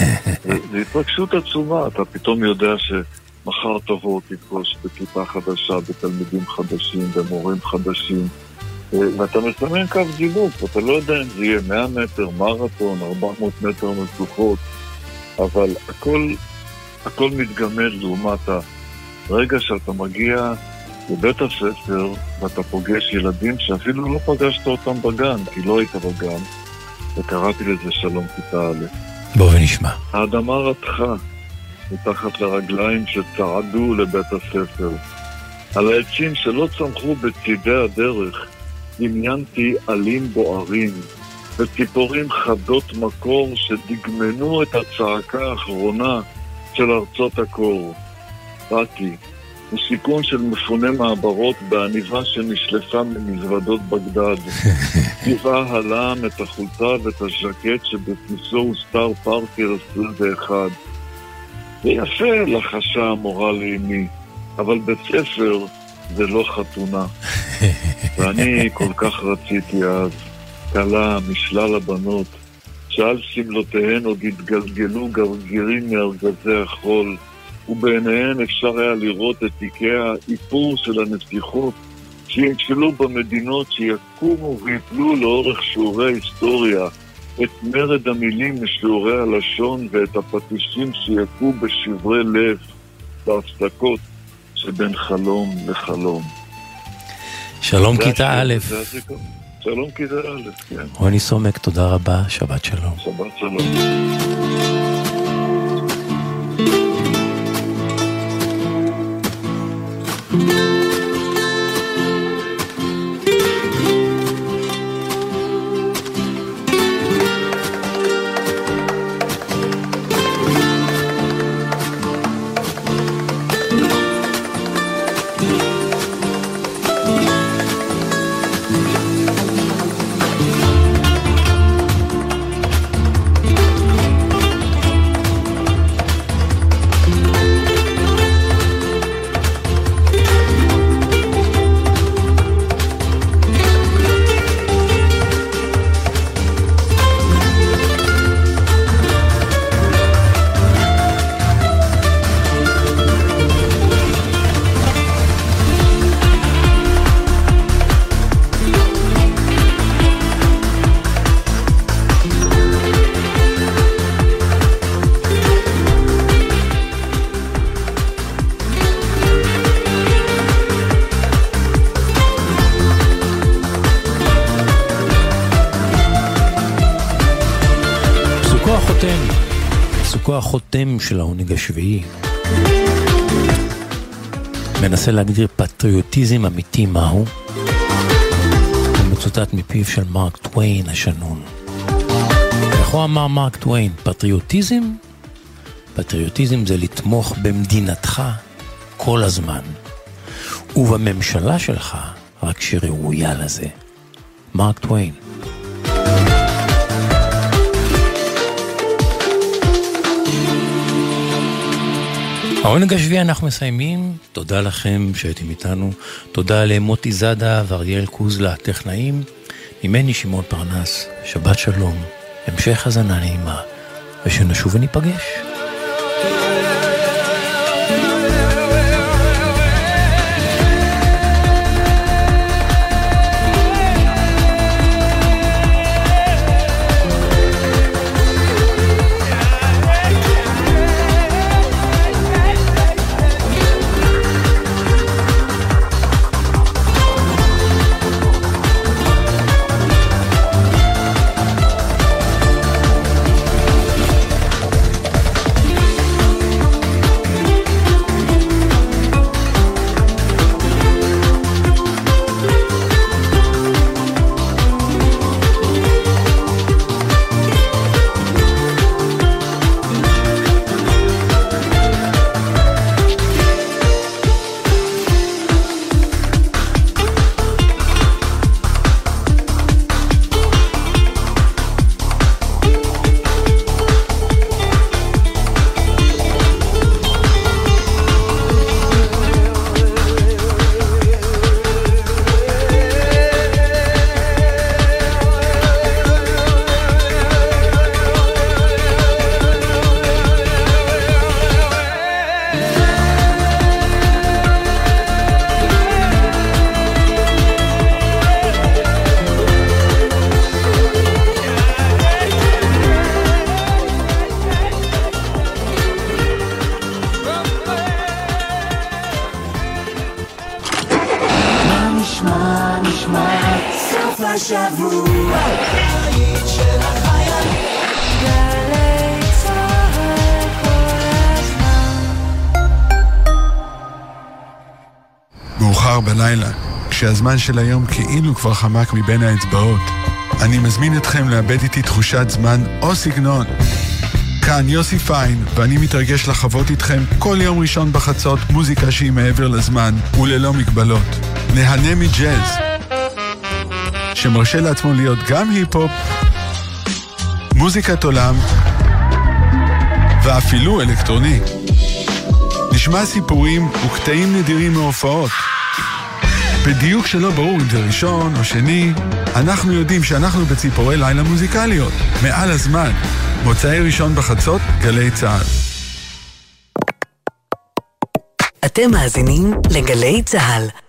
זו התרגשות עצומה, אתה פתאום יודע שמחר תבוא תפגוש בכיתה חדשה, בתלמידים חדשים, במורים חדשים. ואתה מסמן קו זינוק, אתה לא יודע אם זה יהיה 100 מטר, מרתון, 400 מטר משוכות, אבל הכל, הכל מתגמד לעומת הרגע שאתה מגיע לבית הספר ואתה פוגש ילדים שאפילו לא פגשת אותם בגן, כי לא היית בגן, וקראתי לזה שלום כיתה א'.
בוא ונשמע.
האדמה רתחה מתחת לרגליים שצעדו לבית הספר. על העצים שלא צמחו בצידי הדרך, דמיינתי עלים בוערים, וציפורים חדות מקור שדגמנו את הצעקה האחרונה של ארצות הקור. באתי, משיכון של מפוני מעברות בעניבה שנשלפה ממזוודות בגדד. טבעה הלם את החולצה ואת הז'קט שבכניסו הוסתר פארקר 21. זה יפה, לחשה המורה לאמי, אבל בית ספר זה לא חתונה. ואני כל כך רציתי אז, כלה משלל הבנות, שעל שמלותיהן עוד התגלגלו גרגירים מארגזי החול, ובעיניהן אפשר היה לראות את תיקי האיפור של הנסיכות שינשלו במדינות שיקומו ויפלו לאורך שיעורי ההיסטוריה, את מרד המילים משיעורי הלשון ואת הפטישים שיכו בשברי לב בהפסקות שבין חלום לחלום.
שלום כיתה א'.
שלום כיתה א', כן.
רוני סומק, תודה רבה, שבת שלום.
שבת שלום.
החותם של העונג השביעי. מנסה להגדיר פטריוטיזם אמיתי מהו. הוא מצוטט מפיו של מרק טוויין השנון. איך הוא אמר מרק טוויין? פטריוטיזם? פטריוטיזם זה לתמוך במדינתך כל הזמן, ובממשלה שלך רק שראויה לזה. מרק טוויין. העונג השביעי אנחנו מסיימים, תודה לכם שהייתם איתנו, תודה למוטי זאדה ואריאל קוזלה, הטכנאים, ממני שמעון פרנס, שבת שלום, המשך האזנה נעימה, ושנשוב וניפגש.
כשהזמן של היום כאילו כבר חמק מבין האצבעות. אני מזמין אתכם לאבד איתי תחושת זמן או סגנון. כאן יוסי פיין, ואני מתרגש לחוות איתכם כל יום ראשון בחצות מוזיקה שהיא מעבר לזמן וללא מגבלות. נהנה מג'אז, שמרשה לעצמו להיות גם היפ-הופ, מוזיקת עולם ואפילו אלקטרוני. נשמע סיפורים וקטעים נדירים מהופעות. בדיוק שלא ברור אם זה ראשון או שני, אנחנו יודעים שאנחנו בציפורי לילה מוזיקליות, מעל הזמן. מוצאי ראשון בחצות, גלי צה"ל.
אתם מאזינים לגלי צה"ל.